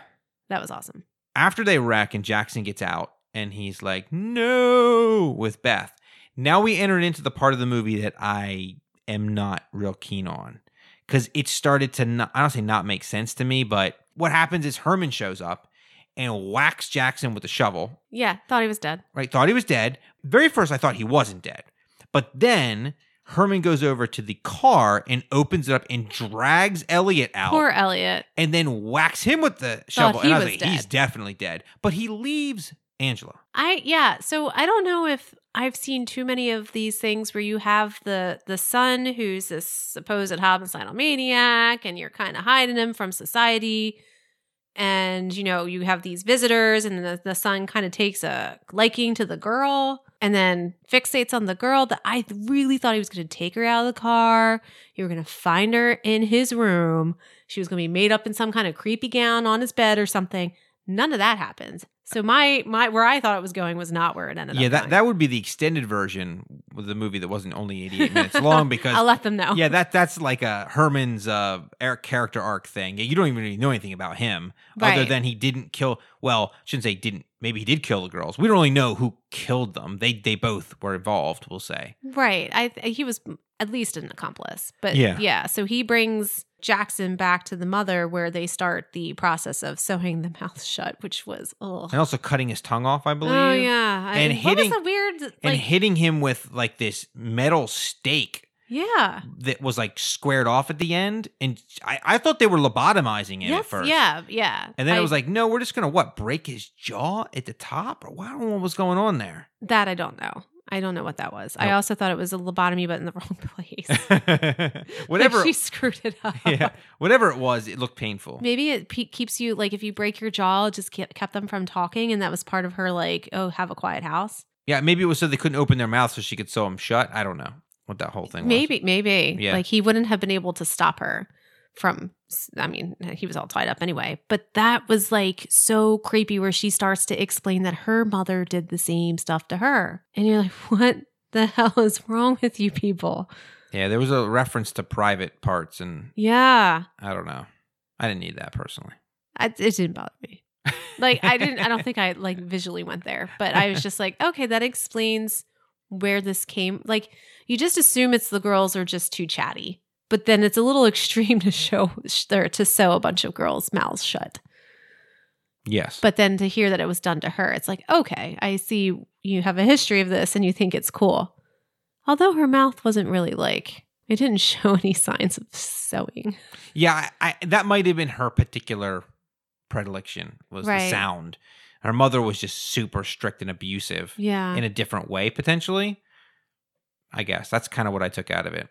That was awesome. After they wreck and Jackson gets out and he's like, no, with Beth. Now we entered into the part of the movie that I am not real keen on because it started to not, I don't say not make sense to me, but what happens is Herman shows up and whacks Jackson with a shovel Yeah, thought he was dead. right? Thought he was dead. Very first, I thought he wasn't dead. But then Herman goes over to the car and opens it up and drags Elliot out Poor Elliot. and then whacks him with the shovel. he and I was, was like, dead. he's definitely dead. But he leaves Angela. I yeah, so I don't know if I've seen too many of these things where you have the the son who's this supposed homicidal maniac and you're kind of hiding him from society and you know you have these visitors and the, the son kind of takes a liking to the girl and then fixates on the girl that i really thought he was going to take her out of the car. You were going to find her in his room. She was going to be made up in some kind of creepy gown on his bed or something. None of that happens so my my where i thought it was going was not where it ended yeah, up Yeah, that, that would be the extended version of the movie that wasn't only 88 minutes long because i'll let them know yeah, that that's like a Herman's uh Eric character arc thing. Yeah, you don't even really know anything about him other than he didn't kill. Well, shouldn't say didn't. Maybe he did kill the girls. We don't really know who killed them. They they both were involved. We'll say. Right. I he was at least an accomplice. But Yeah. yeah, so he brings Jackson back to the mother where they start the process of sewing the mouth shut, which was oh. And also cutting his tongue off, I oh, believe. Oh yeah. And I, hitting- what was the weird And hitting him with like this metal stake Yeah. that was like squared off at the end. And I, I thought they were lobotomizing him at Yes, first. yeah, yeah. And then I, it was like, no, we're just gonna what break his jaw at the top, or I don't know what was going on there. that I don't know. I don't know what that was. I also thought it was a lobotomy, but in the wrong place. whatever, Like, she screwed it up. yeah, whatever it was, it looked painful. Maybe it pe- keeps you like if you break your jaw, it just kept kept them from talking, and that was part of her like, oh, have a quiet house. Yeah, maybe it was so they couldn't open their mouth so she could sew them shut. I don't know what that whole thing was. Maybe, maybe. Yeah. Like he wouldn't have been able to stop her from. I mean, he was all tied up anyway. But that was like so creepy, where she starts to explain that her mother did the same stuff to her, and you're like, what the hell is wrong with you people? Yeah, there was a reference to private parts, and Yeah, I don't know. I didn't need that personally. I, it didn't bother me. Like I didn't. I don't think I like visually went there, but I was just like, okay, that explains where this came. Like you just assume it's the girls are just too chatty, but then it's a little extreme to show or to sew a bunch of girls' mouths shut. Yes, But then to hear that it was done to her, it's like, okay, I see you have a history of this and you think it's cool. Although her mouth wasn't really like It didn't show any signs of sewing. Yeah, I, I, that might have been her particular predilection was the sound. Her mother was just super strict and abusive Yeah. in a different way potentially. I guess that's kind of what I took out of it.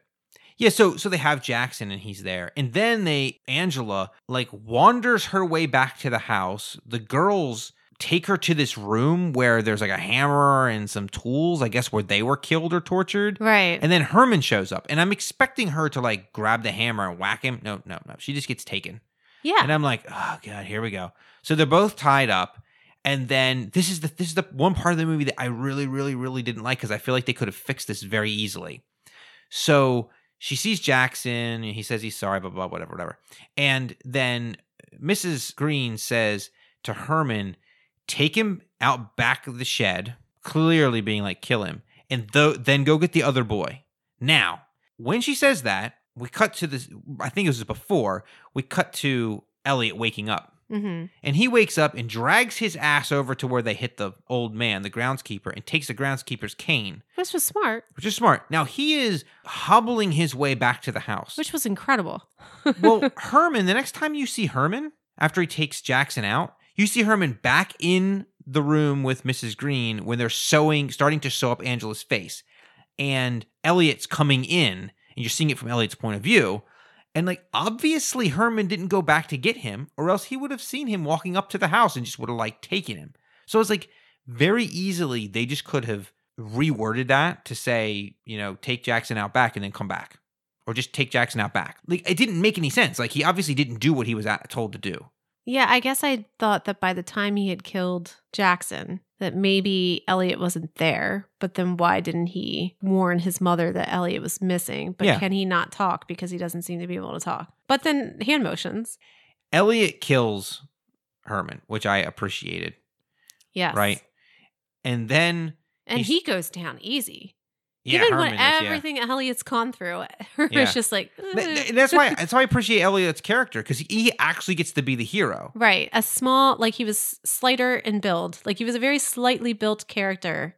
Yeah, so so they have Jackson and he's there. And then they Angela like wanders her way back to the house. The girls take her to this room where there's like a hammer and some tools, I guess where they were killed or tortured. right. And then Herman shows up, and I'm expecting her to like grab the hammer and whack him. No, no, no. She just gets taken. yeah. And I'm like, oh god, here we go. So they're both tied up, and then this is the this is the one part of the movie that I really, really, really didn't like because I feel like they could have fixed this very easily. So she sees Jackson, and he says he's sorry, blah blah, blah whatever, whatever. And then Mrs. Green says to Herman, take him out back of the shed, clearly being like, kill him, and th- then go get the other boy. Now, when she says that, we cut to this. I think it was before we cut to Elliot waking up. Hmm And he wakes up and drags his ass over to where they hit the old man, the groundskeeper, and takes the groundskeeper's cane, Which was smart, which is smart. Now he is hobbling his way back to the house. which was incredible. well, Herman, the next time you see Herman after he takes Jackson out, you see Herman back in the room with Mrs. Green when they're sewing, starting to sew up Angela's face. And Elliot's coming in, and you're seeing it from Elliot's point of view. And like obviously Herman didn't go back to get him, or else he would have seen him walking up to the house and just would have like taken him. So it's like very easily they just could have reworded that to say, you know, take Jackson out back and then come back. Or just take Jackson out back. Like it didn't make any sense. Like he obviously didn't do what he was at, told to do. Yeah, I guess I thought that by the time he had killed Jackson, that maybe Elliot wasn't there. But then why didn't he warn his mother that Elliot was missing? But Yeah. can he not talk because he doesn't seem to be able to talk? But then hand motions. Elliot kills Herman, which I appreciated, Yes. right? And then And He's- he goes down easy. Yeah, Even Herman when is, yeah. everything Elliot's gone through, Herman's Yeah. just like, Th- th- that's why that's why I appreciate Elliot's character because he actually gets to be the hero. Right. A small, like he was slighter in build. Like he was a very slightly built character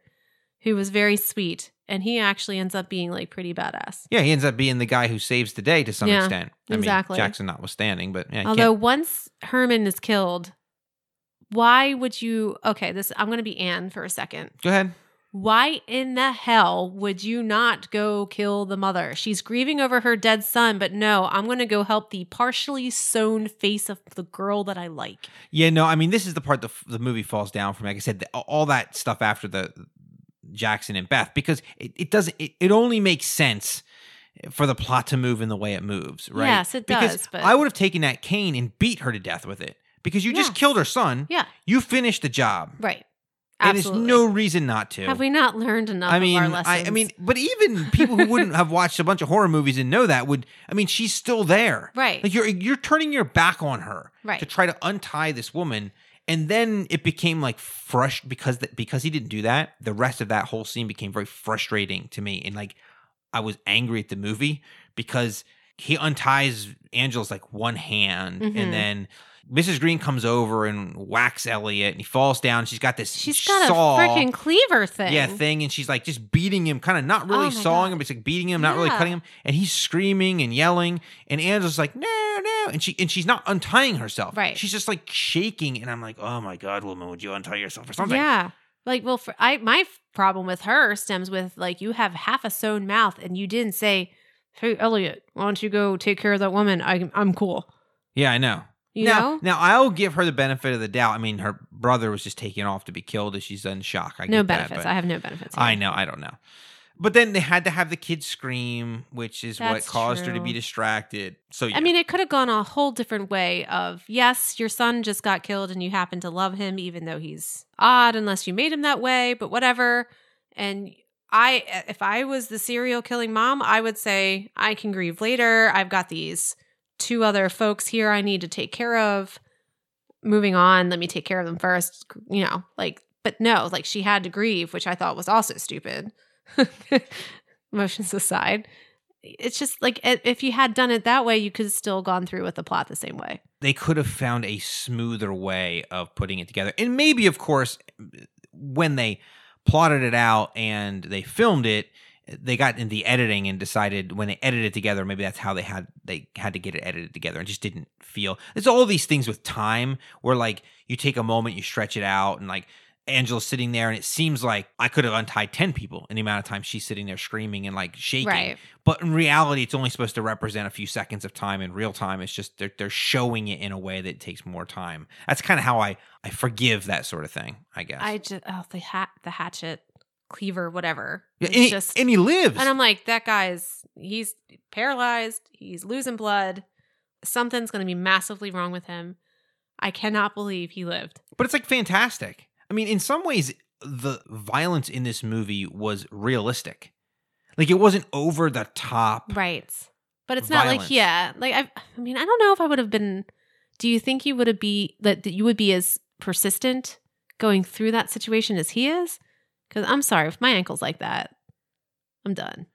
who was very sweet. And he actually ends up being like pretty badass. Yeah, he ends up being the guy who saves the day to some Yeah, extent. I exactly. mean, Jackson notwithstanding, but yeah, Although can't- once Herman is killed, why would you? Okay, this I'm going to be Anne for a second. go ahead. Why in the hell would you not go kill the mother? She's grieving over her dead son, but no, I'm going to go help the partially sewn face of the girl that I like. Yeah, no, I mean this is the part the the movie falls down from. Like I said, the, all that stuff after the Jackson and Beth because it, it doesn't. It, it only makes sense for the plot to move in the way it moves, right? Yes, it because does, but- I would have taken that cane and beat her to death with it because you just killed her son. Yeah, You finished the job. right. And there's Absolutely. no reason not to. Have we not learned enough I mean, of our I, lessons? I mean, but even people who wouldn't have watched a bunch of horror movies and know that would. I mean, she's still there, Right. Like you're you're turning your back on her, Right. To try to untie this woman, and then it became like fresh because that because he didn't do that. The rest of that whole scene became very frustrating to me, and like I was angry at the movie because he unties Angela's like one hand, Mhm. and then. Mrs. Green comes over and whacks Elliot, and he falls down. She's got this she's got saw. a freaking cleaver thing. Yeah, thing, and she's like just beating him, kind of not really Oh sawing God. him, but it's like beating him, not really cutting him, and he's screaming and yelling, and Angela's like, no, no, and she and she's not untying herself, Right. She's just like shaking, and I'm like, oh my god, woman, would you untie yourself or something? Yeah. Like, well, for, I my problem with her stems with like you have half a sewn mouth and you didn't say, "Hey, Elliot, why don't you go take care of that woman? I, I'm cool." yeah, I know. You now, know, now I'll give her the benefit of the doubt. I mean, her brother was just taken off to be killed, as she's in shock. I no get that, benefits. but- I have no benefits. I know, I don't know. But then they had to have the kid scream, which is what That's caused her to be distracted. So yeah. I mean, it could have gone a whole different way. Of yes, your son just got killed and you happen to love him, even though he's odd, unless you made him that way. But whatever. And I, if I was the serial killing mom, I would say I can grieve later. I've got these two other folks here I need to take care of. Moving on, let me take care of them first. You know, like, but no, like she had to grieve, which I thought was also stupid. Emotions aside it's just like if you had done it that way, you could still gone through with the plot the same way. they could have found a smoother way of putting it together. And maybe, of course, when they plotted it out and they filmed it, they got in the editing and decided when they edited together, maybe that's how they had they had to get it edited together and just didn't feel. it's all these things with time where like you take a moment, you stretch it out, and like Angela's sitting there, and it seems like I could have untied ten people in the amount of time she's sitting there screaming and like shaking. Right. But in reality, it's only supposed to represent a few seconds of time. In real time, it's just they're they're showing it in a way that takes more time. That's kind of how I I forgive that sort of thing. I guess. I just oh the hat the hatchet cleaver whatever. Yeah, and, he, just and he lives. and I'm like that guy's he's paralyzed. He's losing blood. Something's going to be massively wrong with him. I cannot believe he lived. but it's like fantastic. I mean, in some ways, the violence in this movie was realistic. Like it wasn't over the top. Right. But it's not like yeah, like I I mean, I don't know if I would have been do you think you would have be that that you would be as persistent going through that situation as he is? Cuz I'm sorry if my ankle's like that. I'm done.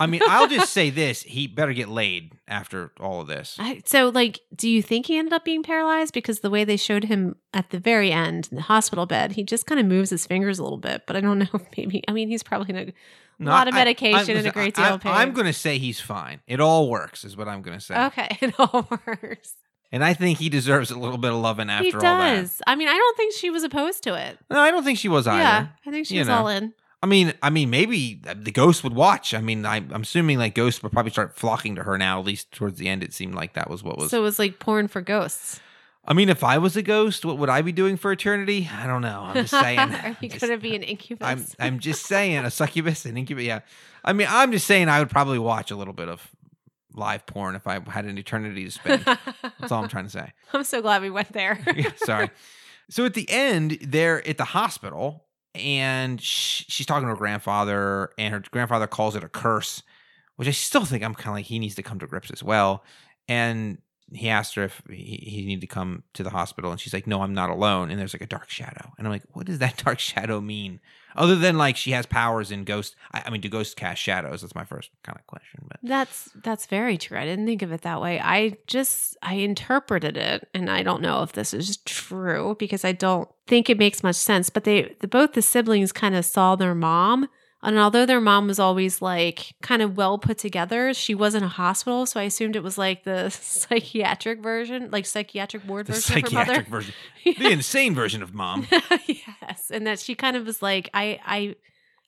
I mean, I'll just say this: he better get laid after all of this. I, so like do you think he ended up being paralyzed because the way they showed him at the very end in the hospital bed, he just kind of moves his fingers a little bit, but I don't know maybe I mean, he's probably in a No, lot of I- medication I- and a great deal I, of pain. I'm going to say he's fine. It all works, is what I'm going to say. Okay, it all works. And I think he deserves a little bit of loving after he all that. does. I mean, I don't think she was opposed to it. No, I don't think she was either. Yeah, I think she You was know. all in. I mean, I mean, maybe the ghost would watch. I mean, I, I'm assuming like ghosts would probably start flocking to her now. At least towards the end, it seemed like that was what was. So it was like porn for ghosts. I mean, if I was a ghost, what would I be doing for eternity? I don't know. I'm just saying. Are you Just- going to be an incubus? I'm I'm just saying a succubus, an incubus. Yeah, I mean, I'm just saying I would probably watch a little bit of live porn if I had an eternity to spend. That's all I'm trying to say. I'm so glad we went there. Yeah, sorry. So at the end, they're at the hospital, and sh- she's talking to her grandfather, and her grandfather calls it a curse, which I still think I'm kind of like he needs to come to grips as well. And he asked her if he, he needed to come to the hospital, and she's like, "No, I'm not alone." And there's like a dark shadow, and I'm like, "What does that dark shadow mean?" Other than like she has powers in ghost. I, I mean, do ghosts cast shadows? That's my first kind of question. But That's that's very true. I didn't think of it that way. I just I interpreted it, and I don't know if this is true because I don't think it makes much sense. But they the, both the siblings kind of saw their mom, and although their mom was always like kind of well put together, she was in a hospital, so I assumed it was like the psychiatric version, like psychiatric ward the version psychiatric mother. version, the insane version of mom. yes, and that she kind of was like, I I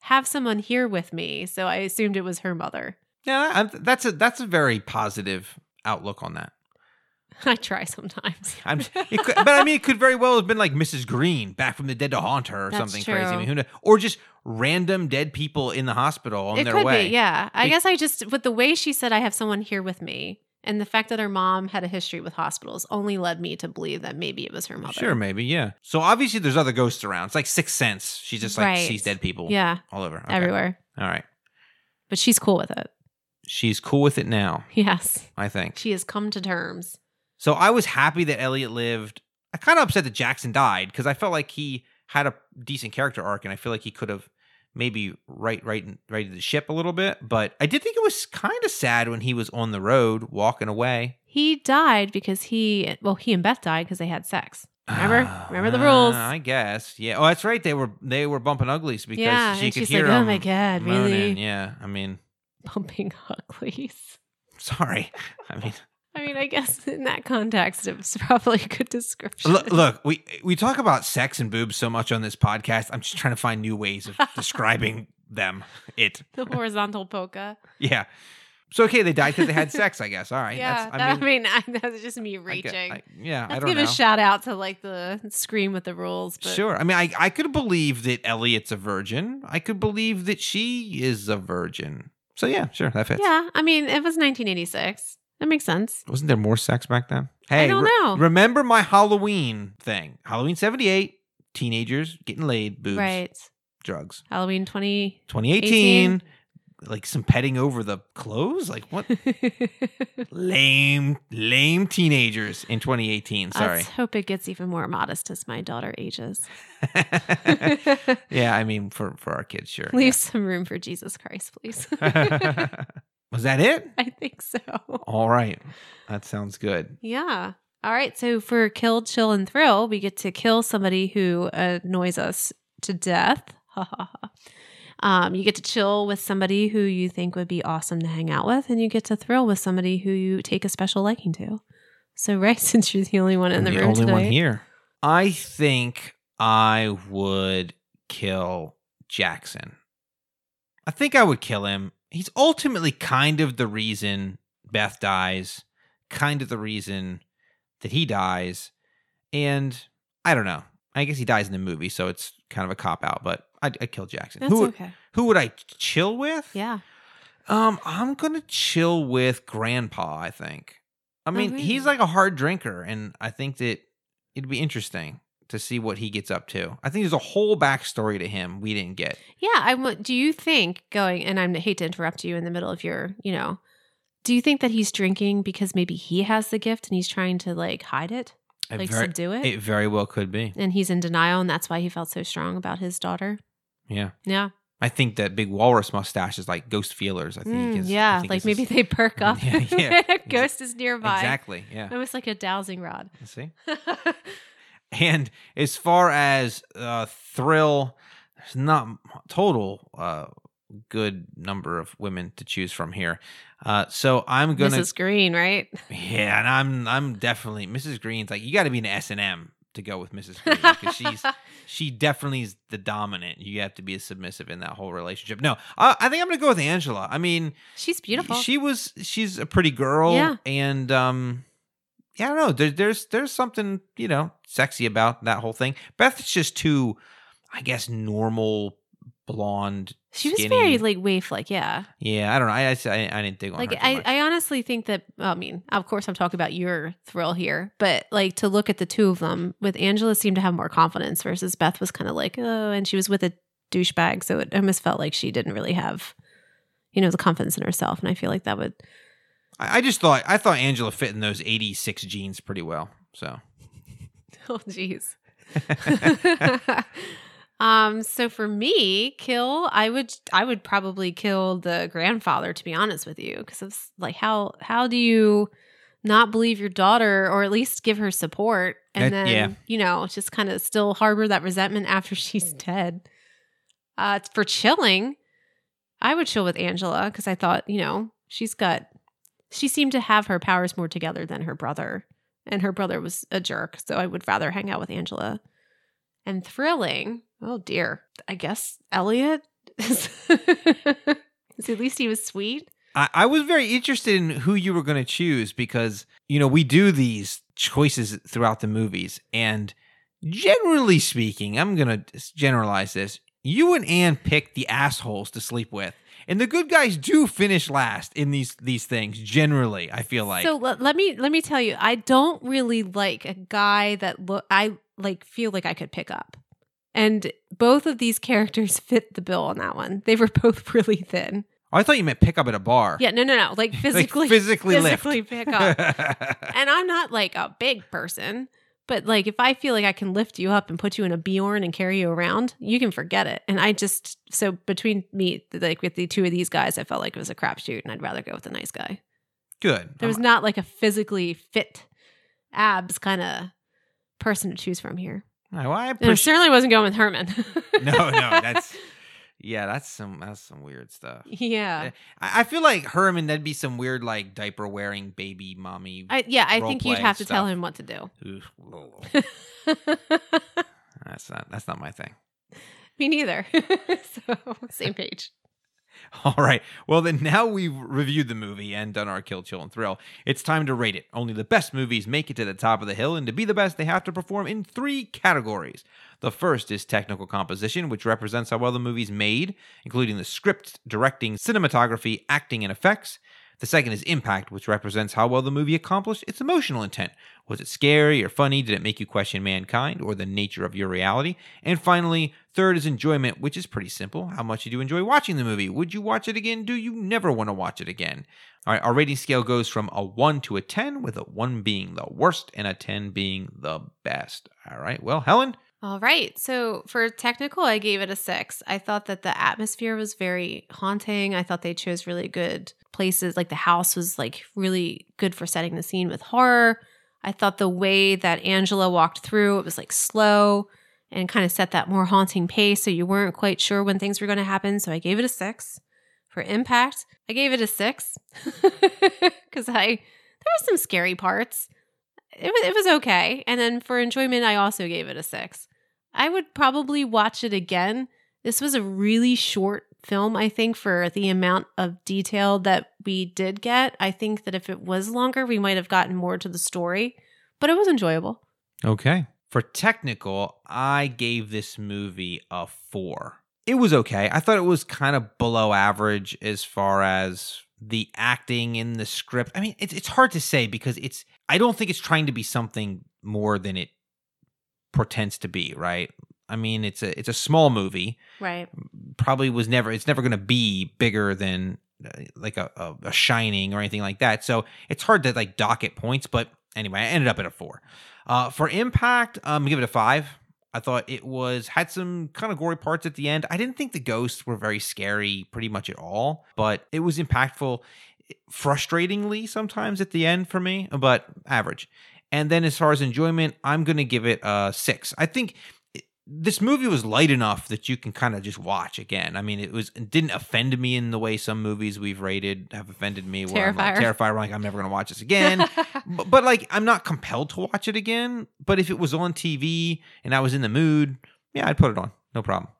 have someone here with me, so I assumed it was her mother. Yeah, that's a that's a very positive outlook on that. I try sometimes. I'm, it could, but I mean, it could very well have been like Mrs. Green back from the dead to haunt her or That's something crazy. I mean, who knows? Or just random dead people in the hospital on it their could way. be, yeah. I guess I just with the way she said I have someone here with me, and the fact that her mom had a history with hospitals only led me to believe that maybe it was her mother. Sure, maybe, yeah. So obviously, there's other ghosts around. It's like Sixth Sense. She just like Right. sees dead people, Yeah, all over, Okay. everywhere. All right, But she's cool with it. she's cool with it now. Yes, I think. she has come to terms. So I was happy that Elliot lived. I kind of upset that Jackson died because I felt like he had a decent character arc, and I feel like he could have maybe right, right, righted the ship a little bit. But I did think it was kind of sad when he was on the road walking away. He died because he, well, he and Beth died because they had sex. Remember? Remember the rules. Uh, I guess. Yeah. Oh, that's right. They were they were bumping uglies because Yeah, she could hear like, "Oh my God, moaning." really?" Yeah. I mean, Bumping uglies. sorry. I mean, I mean, I guess in that context, it was probably a good description. look, look. We we talk about sex and boobs so much on this podcast. I'm just trying to find new ways of describing them. It. the horizontal polka. Yeah. So okay, they died because they had sex. I guess. All right. yeah, That's, I that- mean, I mean, that's just me I reaching. I- yeah. I Let's don't give know. a shout out to like the scream with the rules. But Sure. I mean, I, I could believe that Elliot's a virgin. I could believe that she is a virgin. So yeah, sure, that fits. Yeah, I mean, it was 1986. That makes sense. Wasn't there more sex back then? Hey, don't know. Remember my Halloween thing? Halloween '78. Teenagers getting laid, boobs, Right. drugs. Halloween 20. 2018. Like some petting over the clothes. Like what? lame, lame teenagers in 2018. Sorry. Let's hope it gets even more modest as my daughter ages. yeah, I mean for for our kids, sure. Leave some room for Jesus Christ, please. Was that it? I think so. All right. That sounds good. Yeah. All right. So for kill, chill, and thrill, we get to kill somebody who annoys us to death. Um, you get to chill with somebody who you think would be awesome to hang out with, and you get to thrill with somebody who you take a special liking to. So, right, since you're the only one in I'm the, the room only today, one here. I think I would kill Jackson. I think I would kill him. He's ultimately kind of the reason Beth dies, kind of the reason that he dies. And I don't know. I guess he dies in the movie, so it's kind of a cop out, but I'd, I'd kill Jackson. that's who, would- okay. who would I chill with? Yeah, Um, I'm gonna chill with Grandpa. I think. I mean, really? he's like a hard drinker, and I think that it'd be interesting to see what he gets up to. I think there's a whole backstory to him we didn't get. yeah. I w- do you think going? And I hate to interrupt you in the middle of your, you know, do you think that he's drinking because maybe he has the gift and he's trying to like hide it, It like very, subdue it, it very well could be. and he's in denial, and that's why he felt so strong about his daughter? Yeah, Yeah, I think that big walrus mustache is like ghost feelers. I think. Mm, is, I yeah. think Like maybe they perk up. Yeah, yeah. ghost is nearby. exactly. Yeah. Almost like a dowsing rod. See. And as far as uh, thrill, there's not total uh, good number of women to choose from here. Uh, so I'm gonna, Mrs. Green, right? yeah, and I'm I'm definitely Mrs. Green's like you got to be an S and M to go with Mrs. Green because she's she definitely is the dominant. You have to be a submissive in that whole relationship. No, I, I think I'm gonna go with Angela. I mean, She's beautiful. she was she's a pretty girl. Yeah. And um yeah, I don't know. There, there's there's something, you know, sexy about that whole thing. Beth's just too, I guess, normal blonde. She was skinny. very like waif, like yeah. Yeah, I don't know. I I, I didn't think Like I. I honestly think that I mean, of course I'm talking about your thrill here, but like to look at the two of them, with Angela seemed to have more confidence versus Beth was kind of like, oh, and she was with a douchebag, so it almost felt like she didn't really have, you know, the confidence in herself. And I feel like that would I, I just thought I thought Angela fit in those '86 jeans pretty well. So Oh jeez. um so for me, kill I would I would probably kill the grandfather to be honest with you because it's like how how do you not believe your daughter or at least give her support and That- then yeah. you know just kind of still harbor that resentment after she's dead. Uh for chilling, I would chill with Angela because I thought, you know, she's got she seemed to have her powers more together than her brother and her brother was a jerk, so I would rather hang out with Angela. And thrilling, oh dear, I guess Elliot. is at least he was sweet. I, I was very interested in who you were going to choose because you know we do these choices throughout the movies, and generally speaking, I'm going to generalize this. You and Anne pick the assholes to sleep with, and the good guys do finish last in these these things. Generally, I feel like so let, let me let me tell you, I don't really like a guy that look. I like feel like I could pick up, and both of these characters fit the bill on that one. They were both really thin. Oh, I thought you meant pick up at a bar. Yeah, no, no, no, like Like physically, physically lift. physically pick up. and I'm not like a big person, but like if I feel like I can lift you up and put you in a Bjorn and carry you around, you can forget it. And I just so between me, like with the two of these guys, I felt like it was a crapshoot, and I'd rather go with a nice guy. Good. There was not like a physically fit abs kind of person to choose from here. Right, well, I And I certainly wasn't going with Herman. No, no, that's yeah, that's some that's some weird stuff. yeah. Eh, I, I feel like Herman, that'd be some weird like diaper wearing baby mommy. I, yeah, I think you'd have to tell him what to do. That's not that's not my thing. Me neither. so same page. All right. Well, then now we've reviewed the movie and done our kill, chill, and thrill. It's time to rate it. Only the best movies make it to the top of the hill, and to be the best, they have to perform in three categories. The first is technical composition, which represents how well the movie's made, including the script, directing, cinematography, acting, and effects. The second is impact, which represents how well the movie accomplished its emotional intent. Was it scary or funny? Did it make you question mankind or the nature of your reality? And finally, third is enjoyment, which is pretty simple. How much did you enjoy watching the movie? Would you watch it again? Do you never want to watch it again? All right, our rating scale goes from a 1 to a 10, with a 1 being the worst and a 10 being the best. All right, well, Helen, All right. So for technical, I gave it a six. I thought that the atmosphere was very haunting. I thought they chose really good places. Like the house was like really good for setting the scene with horror. I thought the way that Angela walked through, it was like slow and kind of set that more haunting pace so you weren't quite sure when things were going to happen. So I gave it a six. For impact, I gave it a six because I there were some scary parts. It was it was okay, and then for enjoyment, I also gave it a six. I would probably watch it again. This was a really short film, I think, for the amount of detail that we did get. I think that if it was longer, we might have gotten more to the story, but it was enjoyable. Okay. For technical, I gave this movie a four. It was okay. I thought it was kind of below average as far as the acting in the script. I mean, it's it's hard to say because it's I don't think it's trying to be something more than it pretends to be, right? I mean, it's a it's a small movie. Right. Probably was never it's never going to be bigger than uh, like a, a, a Shining or anything like that. So it's hard to like dock it points. But anyway, I ended up at a four. Uh, for impact, um, give it a five. I thought it was had some kind of gory parts at the end. I didn't think the ghosts were very scary, pretty much at all, but it was impactful, frustratingly sometimes at the end for me, but average. And then as far as enjoyment, I'm going to give it a six. I think this movie was light enough that you can kind of just watch again. I mean, it was it didn't offend me in the way some movies we've rated have offended me. Where I'm like, Terrifier. terrified. I'm like, I'm never going to watch this again. but, but like, I'm not compelled to watch it again. But if it was on TV and I was in the mood, yeah, I'd put it on. No problem.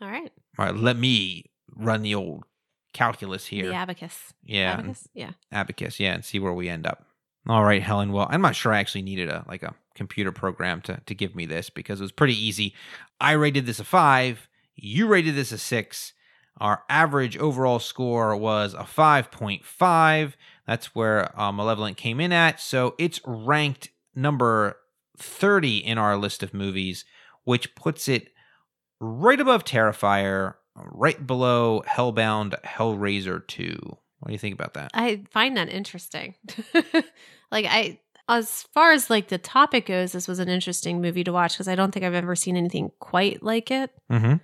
All right. All right, let me run the old calculus here. The abacus. yeah, Abacus? Yeah. abacus yeah and see where we end up all right helen well i'm not sure i actually needed a like a computer program to to give me this because it was pretty easy. I rated this a five you rated this a six. Our average overall score was a 5.5 that's where uh, malevolent came in at. So it's ranked number 30 in our list of movies which puts it right above terrifier right below hellbound hellraiser 2 what do you think about that I find that interesting. like I as far as like the topic goes, this was an interesting movie to watch because I don't think I've ever seen anything quite like it. mm-hmm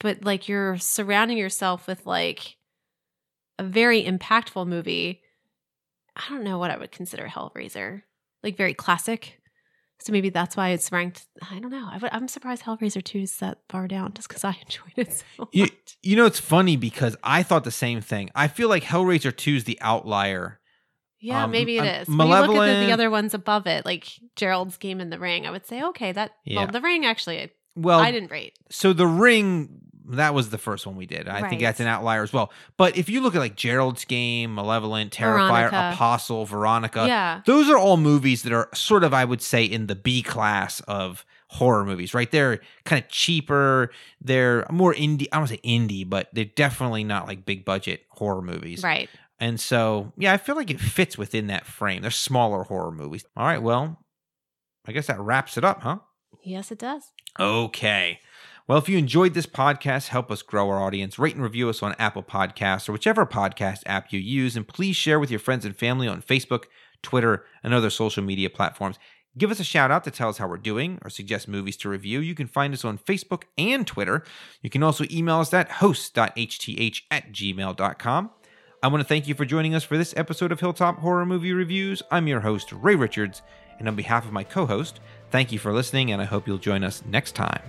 But like you're surrounding yourself with like a very impactful movie. I don't know what I would consider Hellraiser. Like very classic. So maybe that's why it's ranked. I don't know. I would, I'm surprised Hellraiser 2 is that far down just because I enjoyed it so You, much. you know, it's funny because I thought the same thing. I feel like Hellraiser 2 is the outlier. Yeah, Um, maybe it is. When you look at the, the other ones above it, like Gerald's game in the ring, I would say, okay, that Yeah. well, the ring actually, Well, I didn't rate. so the ring, that was the first one we did. I think that's an outlier as well. But if you look at like Gerald's game, Malevolent, Terrifier, Veronica. Apostle, Veronica, yeah, those are all movies that are sort of, I would say, in the B class of horror movies, right? They're kind of cheaper. They're more indie. I don't say indie, but they're definitely not like big budget horror movies. right. And so, yeah, I feel like it fits within that frame. They're smaller horror movies. All right, well, I guess that wraps it up, huh? Yes, it does. Okay. Well, if you enjoyed this podcast, help us grow our audience. Rate and review us on Apple Podcasts or whichever podcast app you use. And please share with your friends and family on Facebook, Twitter, and other social media platforms. Give us a shout out to tell us how we're doing or suggest movies to review. You can find us on Facebook and Twitter. You can also email us at host.hth at gmail.com. I want to thank you for joining us for this episode of Hilltop Horror Movie Reviews. I'm your host, Ray Richards, and on behalf of my co host, thank you for listening, and I hope you'll join us next time.